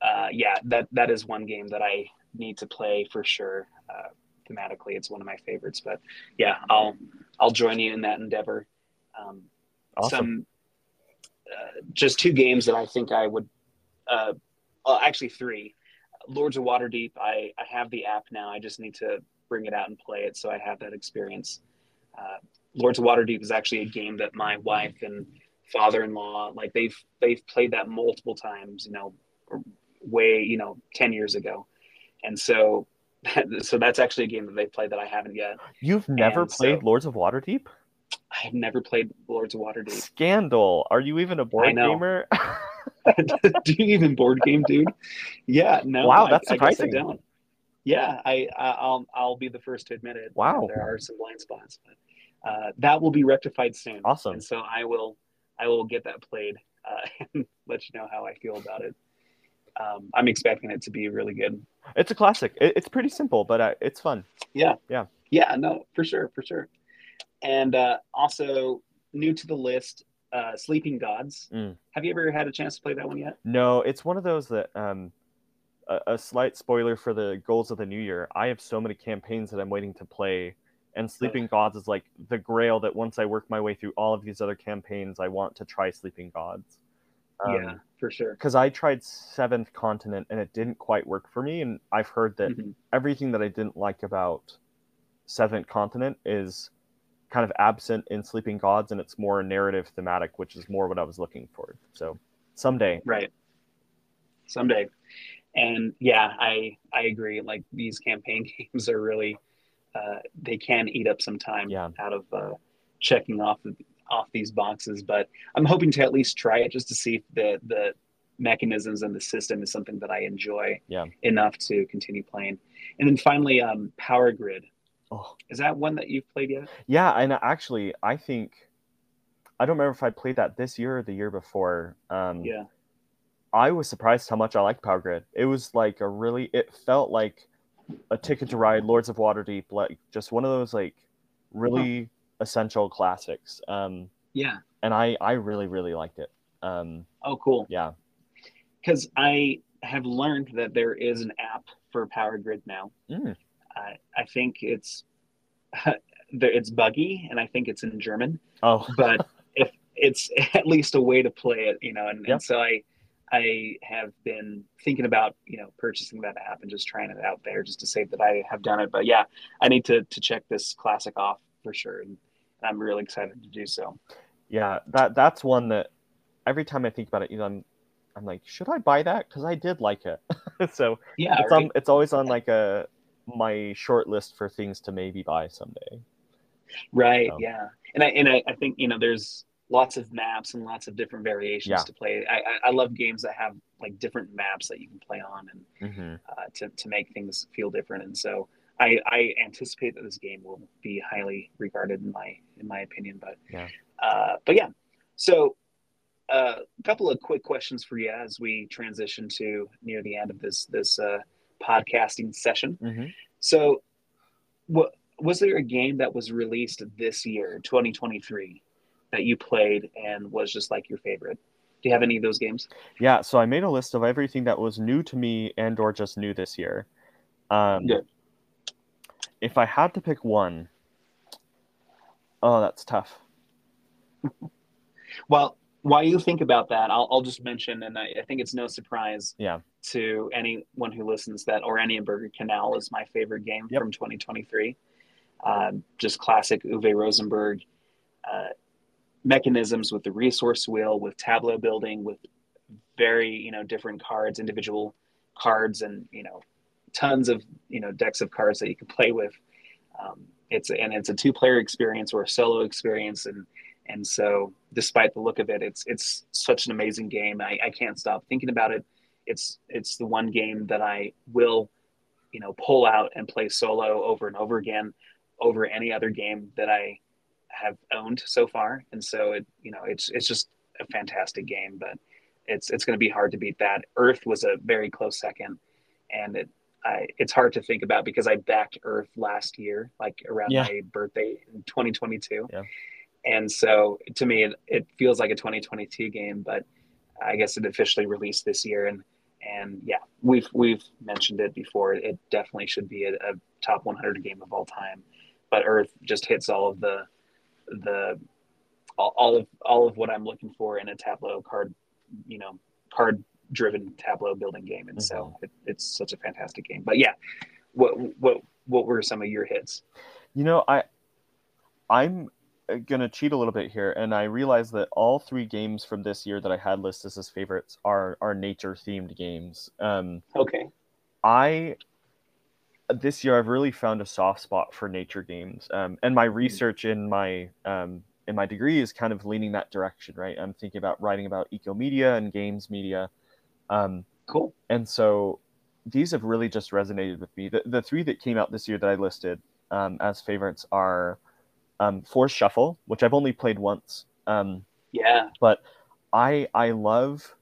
uh, yeah, that that is one game that I need to play for sure. Uh, thematically, it's one of my favorites. But yeah, I'll I'll join you in that endeavor. Um, awesome. Some just two games that I think I would. Uh, well, actually, three. Lords of Waterdeep. I I have the app now. I just need to bring it out and play it, so I have that experience. Uh, Lords of Waterdeep is actually a game that my wife and father-in-law like they've they've played that multiple times. You know, way you know ten years ago, and so so that's actually a game that they've played that I haven't yet. You've never And played so- Lords of Waterdeep? I have never played Lords of Waterdeep. Scandal. Are you even a board gamer? do you even board game, dude? Yeah, no. Wow, that's I, guess I surprising. don't. Yeah, I, I I'll I'll be the first to admit it. Wow. there are some blind spots, but uh, that will be rectified soon. Awesome. And so I will I will get that played uh, and let you know how I feel about it. Um, I'm expecting it to be really good. it's a classic. It, it's pretty simple, but uh, it's fun. Yeah. Yeah. Yeah, no, for sure, for sure. And uh, also new to the list, uh, Sleeping Gods. Mm. Have you ever had a chance to play that one yet? No, it's one of those that um a, a slight spoiler for the goals of the new year. I have so many campaigns that I'm waiting to play and Sleeping Gods is like the grail that once I work my way through all of these other campaigns, I want to try Sleeping Gods. yeah, for sure. Because I tried Seventh Continent and it didn't quite work for me. And I've heard that Mhm. everything that I didn't like about Seventh Continent is kind of absent in Sleeping Gods and it's more narrative thematic, which is more what I was looking for. So someday. Right. Someday. And yeah, I I agree. Like these campaign games are really uh, they can eat up some time Yeah. out of uh, checking off off these boxes. But I'm hoping to at least try it just to see if the the mechanisms and the system is something that I enjoy Yeah. enough to continue playing. And then finally, um, Power Grid. Oh, Is that one that you've played yet? yeah. And actually, I think I don't remember if I played that this year or the year before. Um, Yeah. I was surprised how much I liked Power Grid. It was like a really, it felt like a Ticket to Ride, Lords of Waterdeep, like just one of those like really essential classics. Um, Yeah. and I, I really, really liked it. Um, Oh, cool. yeah. because I have learned that there is an app for Power Grid now. Mm. I I think it's it's buggy, and I think it's in German. Oh, But if it's at least a way to play it, you know, and, Yeah. and so I I have been thinking about you know purchasing that app and just trying it out there just to say that I have done it. But yeah, I need to to check this classic off for sure, and I'm really excited to do so. yeah. That that's one that every time I think about it, you know, I'm, I'm like, should I buy that? Because I did like it. so Yeah, it's right? on, it's always on like a my short list for things to maybe buy someday. Right. Yeah. And I and I, I think you know there's lots of maps and lots of different variations Yeah. to play. I, I love games that have like different maps that you can play on and hmm uh, to to make things feel different. And so I I anticipate that this game will be highly regarded in my in my opinion. But Yeah. Uh, but yeah. So uh, a couple of quick questions for you as we transition to near the end of this this uh, podcasting session. hmm So, what was there a game that was released this year, 2023, that you played and was just like your favorite? Do you have any of those games? Yeah, so I made a list of everything that was new to me and or just new this year. Um, Good. If I had to pick one, oh, that's tough. Well, while you think about that, I'll, I'll just mention, and I, I think it's no surprise Yeah. to anyone who listens that Oranienburger Kanal is my favorite game Yep. from 2023. Um, just classic Uwe Rosenberg uh, mechanisms with the resource wheel, with tableau building, with very you know different cards, individual cards, and you know tons of you know decks of cards that you can play with. Um, it's and it's a two player experience or a solo experience, and and so despite the look of it, it's it's such an amazing game. I, I can't stop thinking about it. It's it's the one game that I will you know pull out and play solo over and over again over any other game that I have owned so far. And so it you know it's it's just a fantastic game, but it's it's going to be hard to beat that. Earth was a very close second, and it I, it's hard to think about because I backed Earth last year, like around Yeah. my birthday in 2022. Yeah. And so to me, it, it feels like a 2022 game, but I guess it officially released this year. And, and yeah, we've, we've mentioned it before. It definitely should be a, a top 100 game of all time, but Earth just hits all of the, the, all, all of all of what I'm looking for in a Tableau card, you know, card driven Tableau building game, and mm-hmm. so it, it's such a fantastic game. But yeah, what what what were some of your hits? You know, I I'm gonna cheat a little bit here, and I realize that all three games from this year that I had listed as favorites are are nature themed games. Um, okay. I this year I've really found a soft spot for nature games, um, and my hmm. research in my um, in my degree is kind of leaning that direction. Right, I'm thinking about writing about eco media and games media. Um, cool. And so these have really just resonated with me. The the three that came out this year that I listed um, as favorites are um, Forest Shuffle, which I've only played once. Um, yeah. But I I love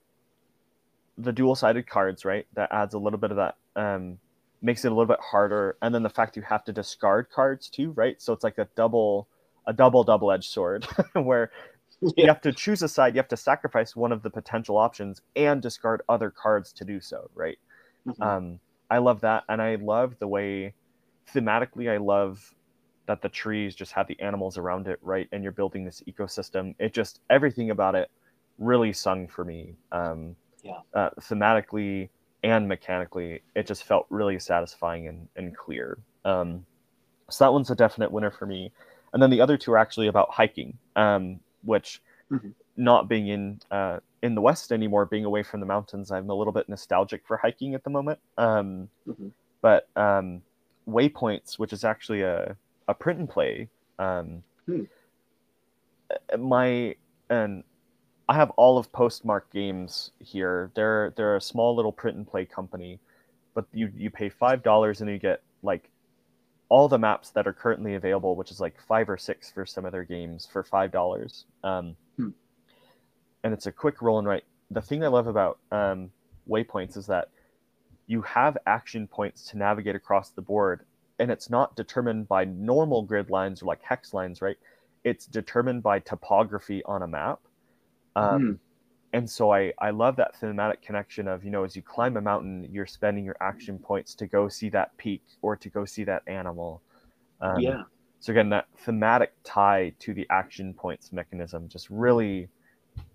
the dual sided cards. Right, that adds a little bit of that. Um, makes it a little bit harder, and then the fact you have to discard cards too. Right, so it's like a double a double double edged sword where yeah. you have to choose a side. You have to sacrifice one of the potential options and discard other cards to do so. Right. Mm-hmm. Um, I love that, and I love the way thematically. I love that the trees just have the animals around it, right? And you're building this ecosystem. It just everything about it really sung for me. Um, yeah. Uh, thematically and mechanically, it just felt really satisfying and, and clear. Um, so that one's a definite winner for me. And then the other two are actually about hiking, um, which mm-hmm. not being in uh, in the West anymore, being away from the mountains, I'm a little bit nostalgic for hiking at the moment. Um, mm-hmm. But um, Waypoints, which is actually a a print and play. Um, hmm. My and I have all of Postmark games here. They're they're a small little print and play company, but you you pay five dollars and you get like all the maps that are currently available, which is like five or six for some of their games for five dollars. Um, hmm. And it's a quick roll and write. The thing I love about um, Waypoints is that you have action points to navigate across the board, and it's not determined by normal grid lines or like hex lines, right? It's determined by topography on a map. Um, mm. And so I, I love that thematic connection of, you know, as you climb a mountain, you're spending your action points to go see that peak or to go see that animal. Um, yeah. So again, that thematic tie to the action points mechanism just really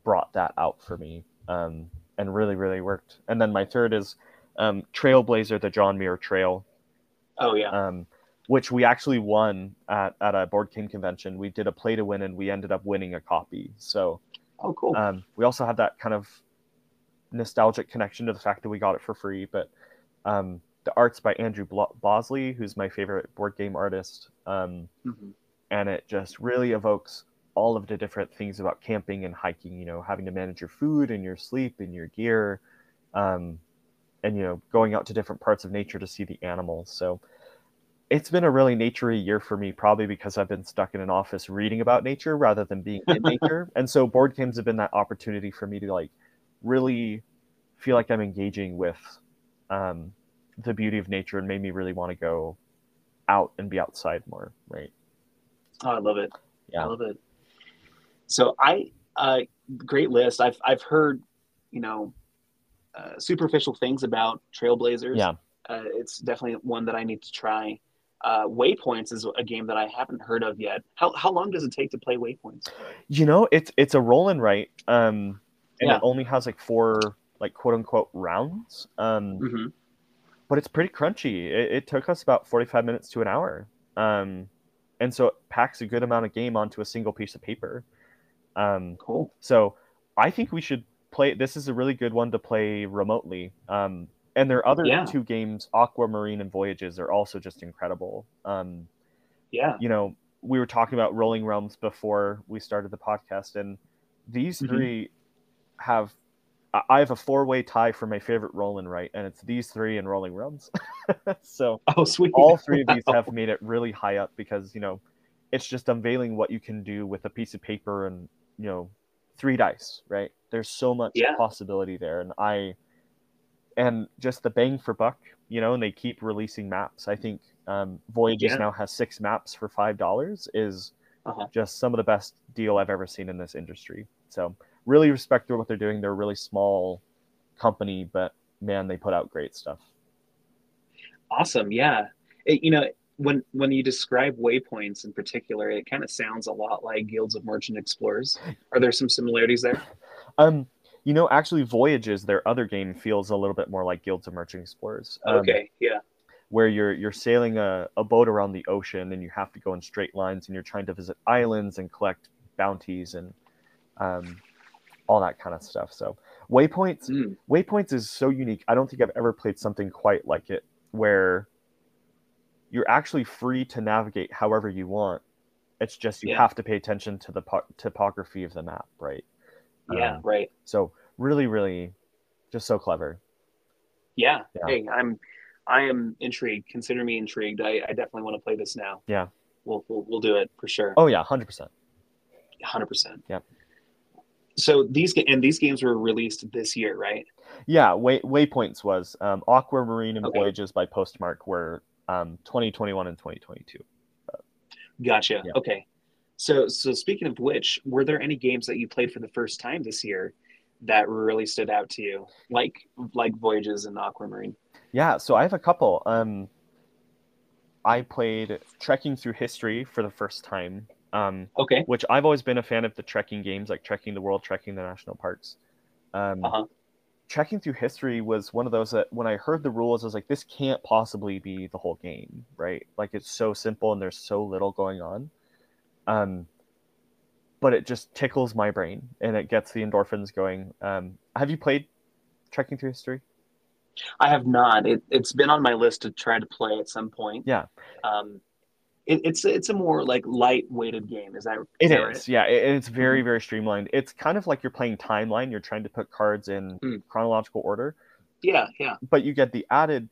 brought that out for me um, and really, really worked. And then my third is um, Trailblazer, the John Muir Trail. Oh yeah. Um, which we actually won at, at a board game convention. We did a play to win, and we ended up winning a copy. So, oh cool. Um, we also have that kind of nostalgic connection to the fact that we got it for free. But um, the art's by Andrew Bosley, who's my favorite board game artist, um, mm-hmm. and it just really evokes all of the different things about camping and hiking. You know, having to manage your food and your sleep and your gear. Um, and you know going out to different parts of nature to see the animals so it's been a really naturey year for me probably because i've been stuck in an office reading about nature rather than being in nature. And so board games have been that opportunity for me to like really feel like i'm engaging with um, the beauty of nature and made me really want to go out and be outside more right? Oh i love it. Yeah. i love it. So i uh, great list. I've i've heard you know uh, superficial things about Trailblazers. Yeah, uh, it's definitely one that I need to try. Uh, Waypoints is a game that I haven't heard of yet. How how long does it take to play Waypoints? You know, it's it's a roll and write, um, and yeah. it only has like four like quote unquote rounds. Um, mm-hmm. But it's pretty crunchy. It, it, took us about forty five minutes to an hour, um, and so it packs a good amount of game onto a single piece of paper. Um, cool. So I think we should play. This is a really good one to play remotely. Um, and their other yeah. two games, Aquamarine and Voyages, are also just incredible. Um, yeah, you know, we were talking about Rolling Realms before we started the podcast, and these mm-hmm. three have. I have a four-way tie for my favorite roll and write, and it's these three and Rolling Realms. so, oh sweet, all three of these have made it really high up because you know, it's just unveiling what you can do with a piece of paper and you know, three dice, right? There's so much yeah. possibility there, and I and just the bang for buck, you know, and they keep releasing maps. I think um, Voyages yeah. now has six maps for five dollars. Is uh-huh. just some of the best deal I've ever seen in this industry. So really respect what they're doing. They're a really small company, but man, they put out great stuff. Awesome, yeah. It, you know, when when you describe waypoints in particular, it kind of sounds a lot like Guilds of Merchant Explorers. Are there some similarities there? Um, you know, actually, Voyages, their other game, feels a little bit more like Guilds of Merchant Explorers. Um, okay, yeah. Where you're you're sailing a, a boat around the ocean and you have to go in straight lines and you're trying to visit islands and collect bounties and um, all that kind of stuff. So Waypoints Mm. Waypoints is so unique. I don't think I've ever played something quite like it where you're actually free to navigate however you want. It's just you Yeah. have to pay attention to the po- topography of the map, right? Yeah, Um, right. So really, really, just so clever. Yeah. Yeah. Hey, I'm I am intrigued. Consider me intrigued. I, I definitely want to play this now. Yeah. We'll we'll, we'll do it for sure. Oh yeah, hundred percent. hundred percent. Yep. So these and these games were released this year, right? Yeah, Way, Waypoints was um, Aquamarine and Okay. Voyages by Postmark were um, 2021 and 2022. Gotcha. Yeah. Okay. So so speaking of which, were there any games that you played for the first time this year that really stood out to you, like like Voyages and Aquamarine? Yeah, so I have a couple. Um, I played Trekking Through History for the first time, um, Okay. which I've always been a fan of the trekking games, like Trekking the World, Trekking the National Parks. Um, Uh-huh. Trekking Through History was one of those that when I heard the rules, I was like, this can't possibly be the whole game, right? Like it's so simple and there's so little going on. Um, but it just tickles my brain and it gets the endorphins going. Um, have you played Trekking Through History? I have not. It, it's been on my list to try to play at some point. Yeah. Um, it, it's it's a more like light weighted game. Is that It that is, right? yeah. It, it's very, very streamlined. It's kind of like you're playing timeline. You're trying to put cards in Hmm. chronological order, Yeah. Yeah. but you get the added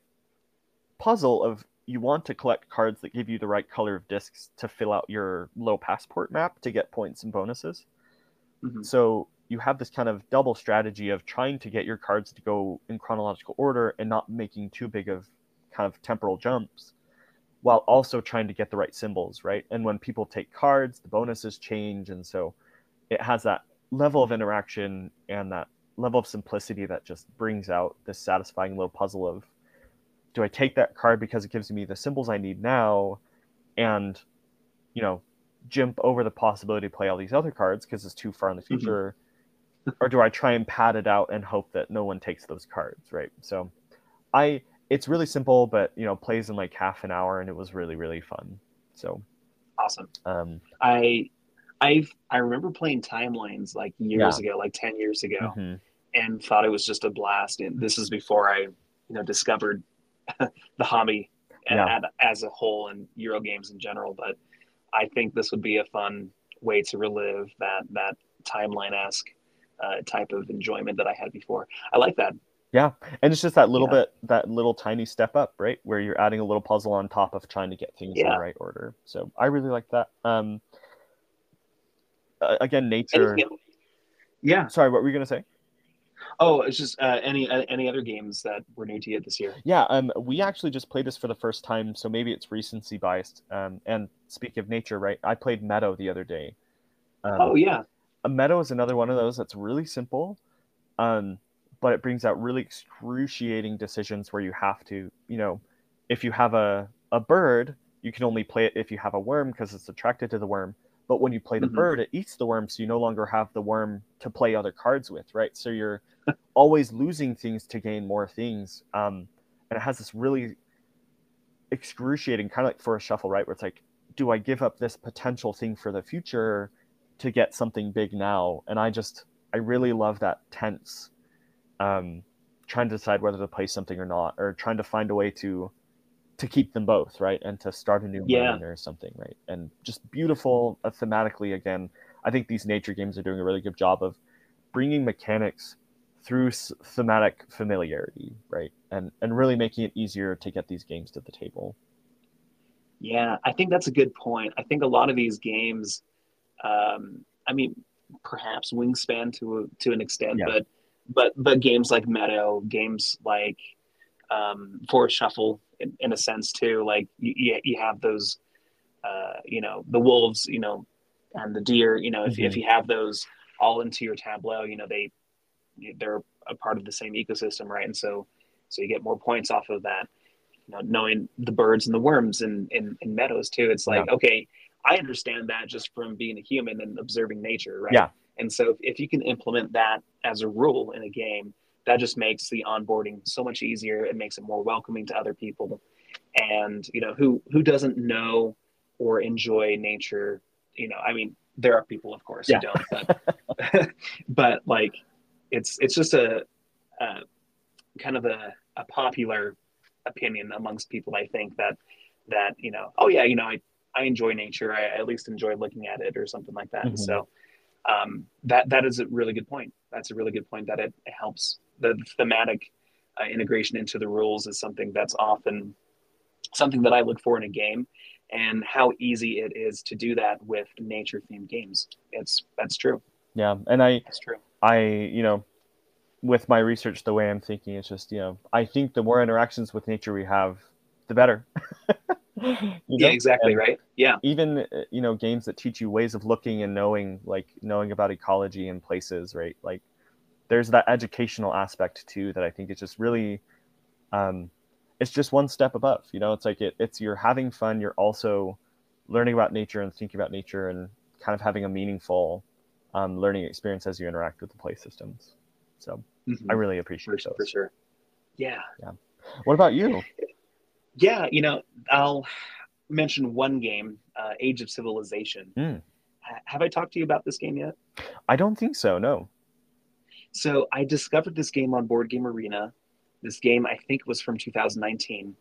puzzle of you want to collect cards that give you the right color of discs to fill out your low passport map to get points and bonuses. Mhm. So you have this kind of double strategy of trying to get your cards to go in chronological order and not making too big of kind of temporal jumps while also trying to get the right symbols, right? And when people take cards, the bonuses change and so it has that level of interaction and that level of simplicity that just brings out this satisfying little puzzle of do I take that card because it gives me the symbols I need now and you know jump over the possibility to play all these other cards because it's too far in the Mhm. future or do I try and pad it out and hope that no one takes those cards right so I it's really simple but you know plays in like half an hour and it was really really fun so Awesome. um I I I remember playing Timelines like years Yeah. ago, like ten years ago, mhm. and thought it was just a blast. And this is before I, you know, discovered the hobby Yeah. a- as a whole and Euro games in general. But I think this would be a fun way to relive that that timeline esque uh, type of enjoyment that I had before. I like that. And it's just that little Yeah. bit that little tiny step up right where you're adding a little puzzle on top of trying to get things in the right order so i really like that um again nature yeah. sorry what were you going to say Oh, it's just uh, any uh, any other games that were new to you this year. yeah um we actually just played this for the first time so maybe it's recency biased um and speak of nature right i played meadow the other day um, oh yeah. a meadow is another one of those that's really simple um, but it brings out really excruciating decisions where you have to you know if you have a, a bird you can only play it if you have a worm because it's attracted to the worm. But when you play the Mhm. bird it eats the worm so you no longer have the worm to play other cards with right? So you're always losing things to gain more things um, and it has this really excruciating kind of like Forest Shuffle right? Where it's like do i give up this potential thing for the future to get something big now? And i just i really love that tense um trying to decide whether to play something or not or trying to find a way to to keep them both right and to start a new Yeah. or something right and just beautiful uh, thematically again i think these nature games are doing a really good job of bringing mechanics through s- thematic familiarity right and and really making it easier to get these games to the table Yeah, I think that's a good point. I think a lot of these games, um, I mean, perhaps Wingspan to a, to an extent, Yeah. but but but games like Meadow, games like um, Forest Shuffle, in, in a sense too. Like you, you, have those, uh, you know, the wolves, you know, and the deer. You know, if you if you have those all into your tableau, you know, they they're a part of the same ecosystem, right? And so so you get more points off of that. you know, knowing the birds and the worms in, in, in meadows too. It's like, Yeah. okay, I understand that just from being a human and observing nature, right? Yeah. And so if you can implement that as a rule in a game, that just makes the onboarding so much easier. It makes it more welcoming to other people. And, you know, who who doesn't know or enjoy nature? You know, I mean, there are people, of course, Yeah. who don't, but but like it's it's just a, a kind of a, a popular opinion amongst people i think that that you know oh yeah you know i, I enjoy nature I, at least enjoy looking at it or something like that Mhm. so um, that that is a really good point. That's a really good point that it, it helps. The thematic uh, integration into the rules is something that's often something that i look for in a game and how easy it is to do that with nature themed games. It's that's true. Yeah, and I that's true. I you know with my research the way I'm thinking is just you know I think the more interactions with nature we have, the better. You yeah exactly And right? Yeah. Even uh, you know games that teach you ways of looking and knowing like knowing about ecology and places, right? Like there's that educational aspect too that I think is just really um it's just one step above you know? It's like it, it's you're having fun you're also learning about nature and thinking about nature and kind of having a meaningful um, learning experience as you interact with the play systems. So Mhm. i really appreciate for those For sure. Yeah. yeah. What about you Yeah, you know, I'll mention one game, uh, Age of Civilization. Mm. Have I talked to you about this game yet? i don't think so no So I discovered this game on Board Game Arena. This game, I think, was from 2019,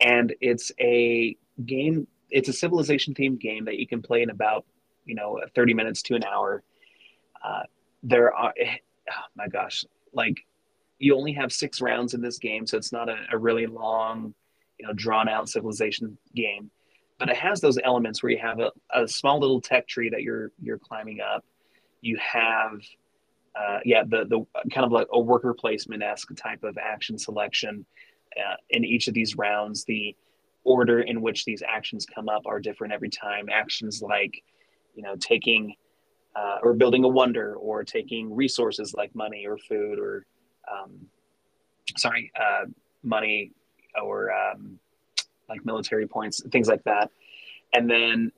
and it's a game. It's a civilization themed game that you can play in about, you know, 30 minutes to an hour. Uh, there are, oh my gosh, like you only have six rounds in this game, so it's not a, a really long, you know, drawn out civilization game. But it has those elements where you have a, a small little tech tree that you're you're climbing up. You have uh, yeah, the the kind of like a worker placement esque type of action selection uh, in each of these rounds. The order in which these actions come up are different every time. Actions like, you know, taking uh, or building a wonder, or taking resources like money or food, or um, sorry, uh, money or um, like military points, things like that. And then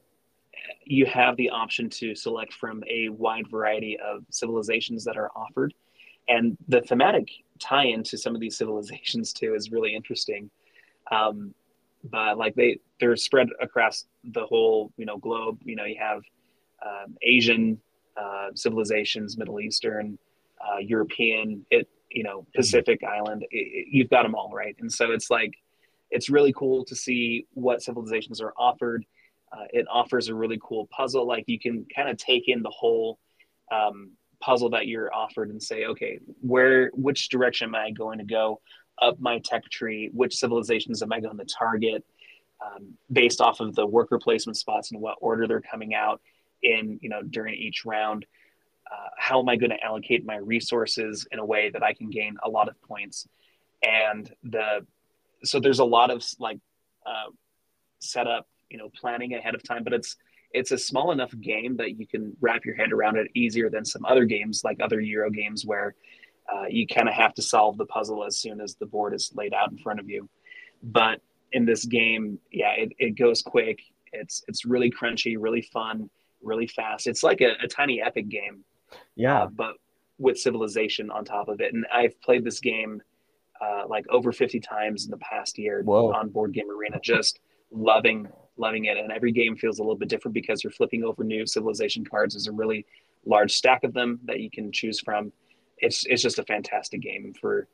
you have the option to select from a wide variety of civilizations that are offered. And the thematic tie into some of these civilizations too is really interesting. Um, but like they they're spread across the whole you know globe. You know you have um, Asian uh, civilizations, Middle Eastern, uh, European, it you know Pacific Island. It, it- you've got them all right, and so it's like it's really cool to see what civilizations are offered. Uh, it offers a really cool puzzle. Like you can kind of take in the whole um, puzzle that you're offered and say, okay, where, which direction am I going to go up my tech tree? Which civilizations am I going to target um, based off of the worker placement spots and what order they're coming out in, you know, during each round? Uh, how am I going to allocate my resources in a way that I can gain a lot of points? And the so there's a lot of like uh, setup, you know, planning ahead of time, but it's it's a small enough game that you can wrap your head around it easier than some other games like other Euro games where uh, you kind of have to solve the puzzle as soon as the board is laid out in front of you. But in this game, yeah, it, it goes quick. It's it's really crunchy, really fun, really fast. It's like a, a tiny epic game yeah uh, but with civilization on top of it. And I've played this game uh, like over 50 times in the past year Whoa. on Board Game Arena, just loving, loving it. And every game feels a little bit different because you're flipping over new civilization cards. There's a really large stack of them that you can choose from. It's, it's just a fantastic game for,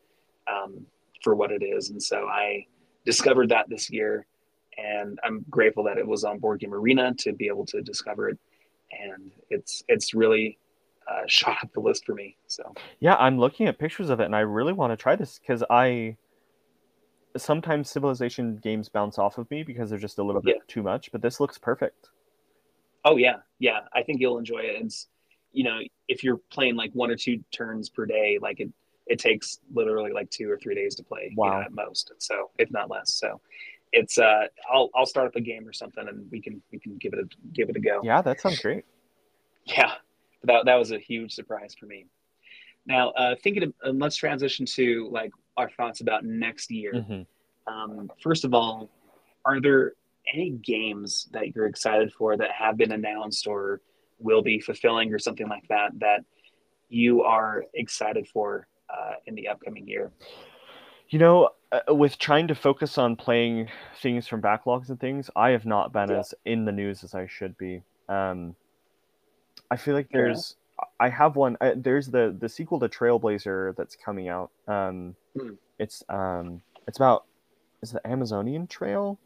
um, for what it is. And so I discovered that this year and I'm grateful that it was on Board Game Arena to be able to discover it. And it's, it's really, uh, shot up the list for me. So Yeah, I'm looking at pictures of it and I really want to try this because I sometimes civilization games bounce off of me because they're just a little bit Yeah. too much, but this looks perfect. Oh yeah, yeah. I think you'll enjoy it. It's you know, if you're playing like one or two turns per day, like it it takes literally like two or three days to play, you know, at most. So if not less. So it's uh I'll I'll start up a game or something and we can we can give it a give it a go. Yeah, that sounds great. Yeah. That that was a huge surprise for me. Now, uh thinking of, uh, let's transition to like our thoughts about next year. hmm Um, first of all, are there any games that you're excited for that have been announced or will be fulfilling or something like that that you are excited for uh, in the upcoming year? You know, uh, with trying to focus on playing things from backlogs and things, I have not been yeah. as in the news as I should be. Um, I feel like there's, yeah. I have one. Uh, there's the the sequel to Trailblazer that's coming out. Um, hmm. It's um, it's about is the Amazonian Trail,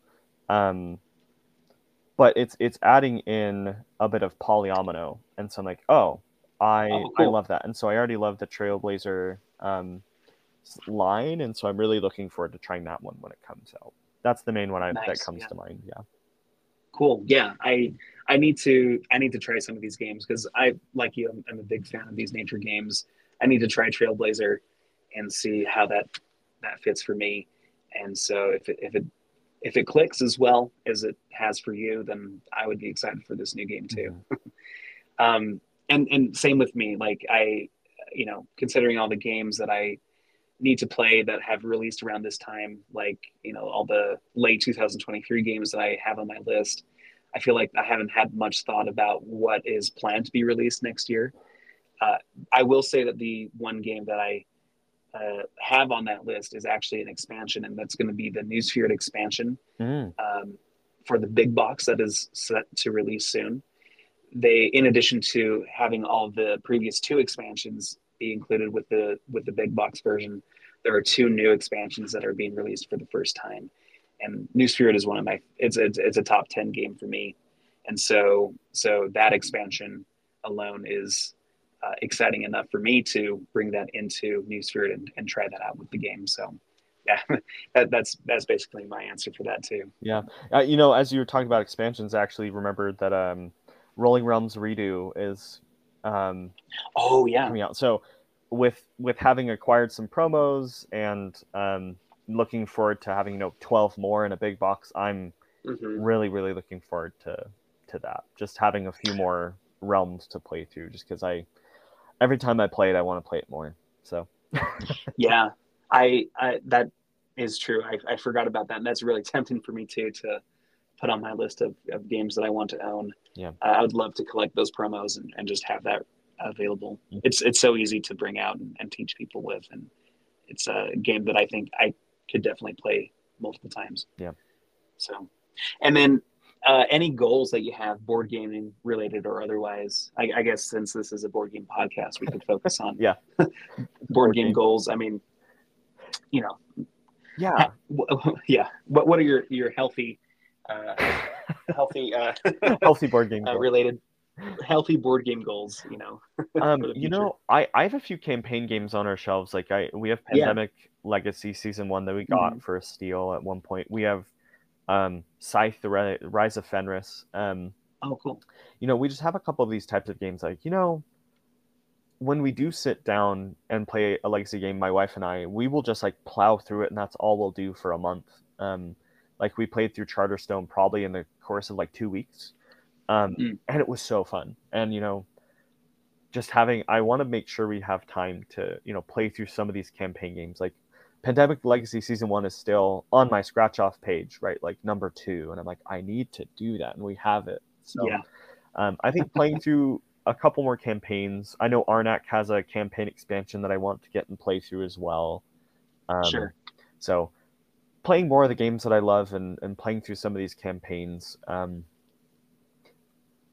um, but it's it's adding in a bit of polyomino, and so I'm like, oh, I oh, cool. I love that, and so I already love the Trailblazer um, line, and so I'm really looking forward to trying that one when it comes out. That's the main one I, nice, that comes yeah. to mind. Yeah. Cool. Yeah, I I need to I need to try some of these games because I like you. I'm, I'm, a big fan of these nature games. I need to try Trailblazer and see how that that fits for me. And so if it, if it if it clicks as well as it has for you, then I would be excited for this new game too. Mm-hmm. um, and and same with me. Like I, you know, considering all the games that I need to play that have released around this time, like you know all the late 2023 games that I have on my list. I feel like I haven't had much thought about what is planned to be released next year. Uh, I will say that the one game that I uh, have on that list is actually an expansion, and that's going to be the Nusfjord expansion mm. um, for the big box that is set to release soon. They, in addition to having all the previous two expansions be included with the with the big box version, there are two new expansions that are being released for the first time. And Nusfjord is one of my it's a, it's a top ten game for me, and so so that expansion alone is uh, exciting enough for me to bring that into Nusfjord and, and try that out with the game. So, yeah, that, that's that's basically my answer for that too. Yeah, uh, you know, as you were talking about expansions, I actually remembered that um, Rolling Realms Redux is um, oh yeah coming out. So with with having acquired some promos and um, looking forward to having you know 12 more in a big box, I'm mm-hmm. really really looking forward to to that. Just having a few more realms to play through, just because I every time I play it, I want to play it more. So, yeah, I, I, that is true. I, I forgot about that. And that's really tempting for me too to put on my list of, of games that I want to own. Yeah, uh, I would love to collect those promos and, and just have that available. Mm-hmm. It's it's so easy to bring out and, and teach people with, and it's a game that I think I could definitely play multiple times. Yeah. So, and then uh, any goals that you have, board gaming related or otherwise? I, I, guess since this is a board game podcast, we could focus on yeah board, board game, game, goals. I mean, you know, yeah, yeah. What what are your your healthy, uh, healthy, uh, healthy board game uh, related? healthy board game goals you know um you know i i have a few campaign games on our shelves like i we have pandemic yeah. legacy season one that we got mm-hmm. for a steal at one point we have um, Scythe, the Rise of Fenris. Um, oh, cool. You know, we just have a couple of these types of games. Like, you know, when we do sit down and play a legacy game, my wife and I, we will just like plow through it, and that's all we'll do for a month. Um, like we played through Charterstone probably in the course of like two weeks, um, mm. and it was so fun. And you know, just having, I want to make sure we have time to you know play through some of these campaign games. Like Pandemic Legacy season one is still on my scratch off page, right? Like number two. And I'm like, I need to do that. And we have it. So yeah. um, I think playing through a couple more campaigns. I know Arnak has a campaign expansion that I want to get and play through as well. Um, sure. So playing more of the games that I love and, and playing through some of these campaigns um,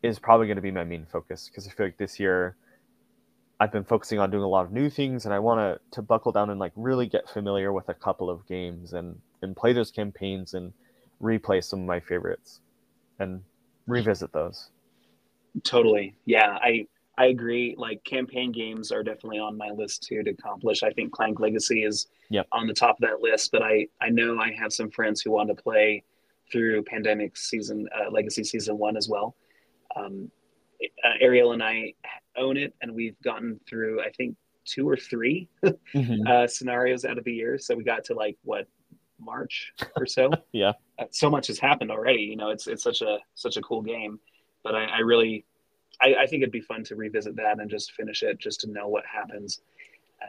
is probably going to be my main focus because I feel like this year I've been focusing on doing a lot of new things, and I want to to buckle down and like really get familiar with a couple of games and and play those campaigns and replay some of my favorites and revisit those. Totally, yeah, I I agree. Like campaign games are definitely on my list too to accomplish. I think Clank Legacy is yep. on the top of that list, but I I know I have some friends who want to play through Pandemic season uh, Legacy season one as well. Um, uh, Ariel and I own it, and we've gotten through I think two or 3 mm-hmm. uh, scenarios out of the year. So we got to like what March or so. yeah, uh, so much has happened already. You know, it's it's such a such a cool game, but I, I really I, I, think it'd be fun to revisit that and just finish it just to know what happens,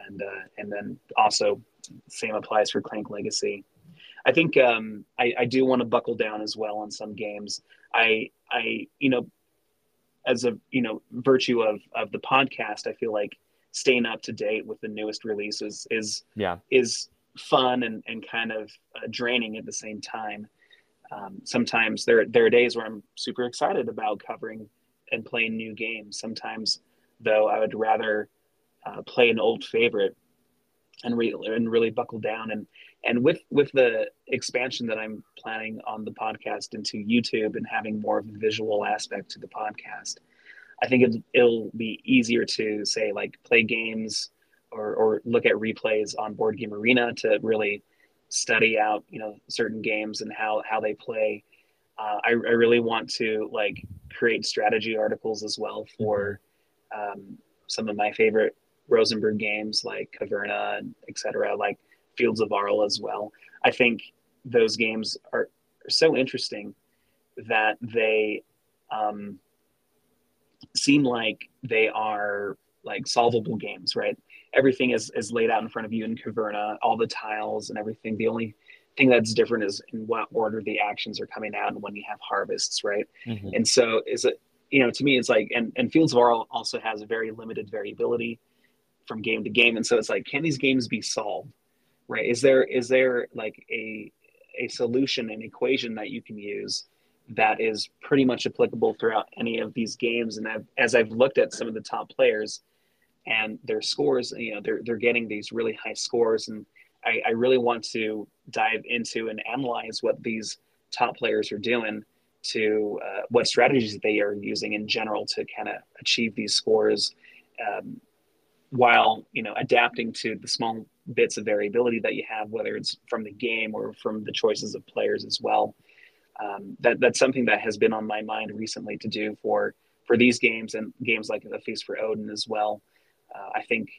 and uh, and then also same applies for Clank Legacy. I think um, I, I do want to buckle down as well on some games. I I you know as a you know virtue of of the podcast, I feel like staying up to date with the newest releases is yeah is fun and, and kind of uh, draining at the same time. Um, sometimes there there are days where I'm super excited about covering and playing new games. Sometimes, though, I would rather uh, play an old favorite and, re- and really buckle down. And and with with the expansion that I'm planning on the podcast into YouTube and having more of a visual aspect to the podcast, I think it, it'll be easier to say like play games or, or look at replays on Board Game Arena to really study out you know certain games and how how they play. Uh, I, I really want to like create strategy articles as well for um, some of my favorite Rosenberg games like Caverna etc. Like Fields of Arle as well. I think those games are, are so interesting that they um, seem like they are like solvable games, right? Everything is, is laid out in front of you in Caverna, all the tiles and everything. The only thing that's different is in what order the actions are coming out and when you have harvests, right? Mm-hmm. And so is it, you know, to me, it's like, and, and Fields of Arle also has very limited variability from game to game. And so it's like, can these games be solved? Right? Is there is there like a a solution, an equation that you can use that is pretty much applicable throughout any of these games? And I've, as I've looked at some of the top players and their scores, you know, they're they're getting these really high scores, and I, I really want to dive into and analyze what these top players are doing to uh, what strategies they are using in general to kind of achieve these scores um, while you know adapting to the small bits of variability that you have, whether it's from the game or from the choices of players as well. Um, that that's something that has been on my mind recently to do for for these games and games like the Feast for Odin as well. Uh, I think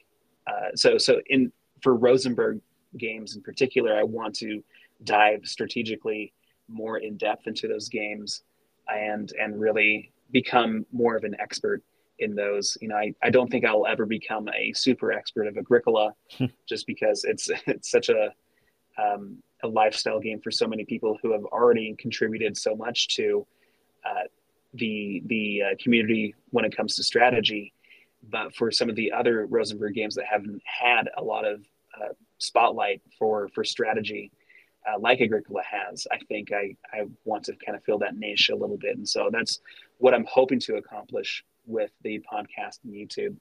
uh, so. So in for Rosenberg games in particular, I want to dive strategically more in depth into those games and and really become more of an expert in those. You know, I, I don't think I'll ever become a super expert of Agricola just because it's it's such a um, a lifestyle game for so many people who have already contributed so much to uh, the the uh, community when it comes to strategy. But for some of the other Rosenberg games that haven't had a lot of uh, spotlight for for strategy, uh, like Agricola has, I think I I want to kind of fill that niche a little bit, and so that's what I'm hoping to accomplish with the podcast and YouTube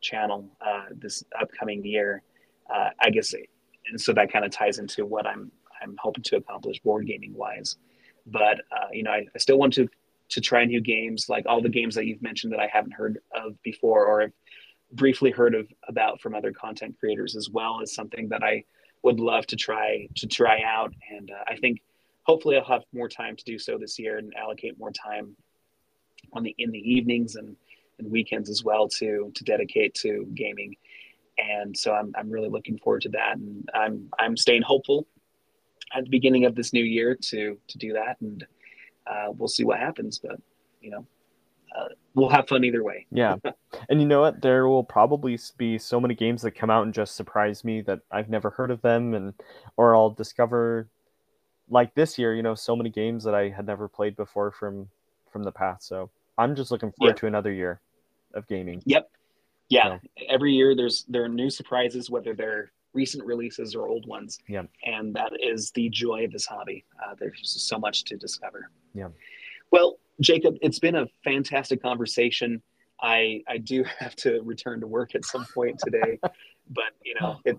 channel uh, this upcoming year. Uh, I guess, and so that kind of ties into what I'm I'm hoping to accomplish board gaming wise. But uh, you know, I, I, still want to to try new games, like all the games that you've mentioned that I haven't heard of before or have briefly heard of about from other content creators as well is something that I would love to try to try out. And uh, I think hopefully I'll have more time to do so this year and allocate more time on the in the evenings and, and weekends as well to to dedicate to gaming. And so I'm I'm really looking forward to that, and I'm I'm staying hopeful at the beginning of this new year to to do that, and uh, we'll see what happens. But you know, uh, we'll have fun either way. yeah, and you know what? There will probably be so many games that come out and just surprise me that I've never heard of them, and or I'll discover like this year. You know, so many games that I had never played before from from the past. So I'm just looking forward to another year of gaming. Yep. Yeah. So. Every year there's there are new surprises, whether they're recent releases or old ones. Yeah. And that is the joy of this hobby. Uh, there's just so much to discover. Yeah. Well, Jacob, it's been a fantastic conversation. I I do have to return to work at some point today, but you know, it,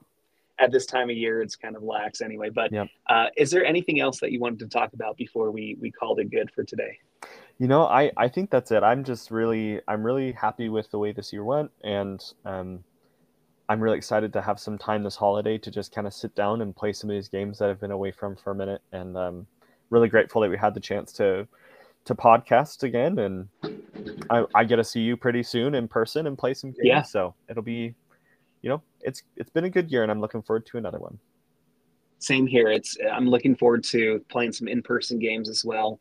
at this time of year, it's kind of lax anyway. But yep. uh, is there anything else that you wanted to talk about before we we called it good for today? You know, I, I think that's it. I'm just really I'm really happy with the way this year went, and um, I'm really excited to have some time this holiday to just kind of sit down and play some of these games that I've been away from for a minute, and um, really grateful that we had the chance to to podcast again, and I, I get to see you pretty soon in person and play some games. Yeah. So it'll be, you know, it's it's been a good year, and I'm looking forward to another one. Same here. It's I'm looking forward to playing some in person games as well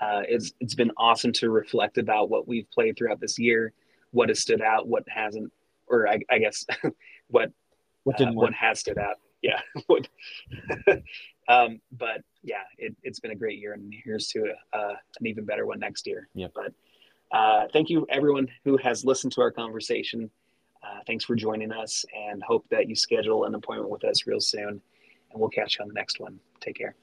uh, it's it's been awesome to reflect about what we've played throughout this year, what has stood out, what hasn't, or I, I guess what what, uh, what has stood out. yeah. um, but yeah, it, has been a great year, and here's to uh, an even better one next year. Yeah. But uh, thank you, everyone who has listened to our conversation. Uh, thanks for joining us, and hope that you schedule an appointment with us real soon. And we'll catch you on the next one. Take care.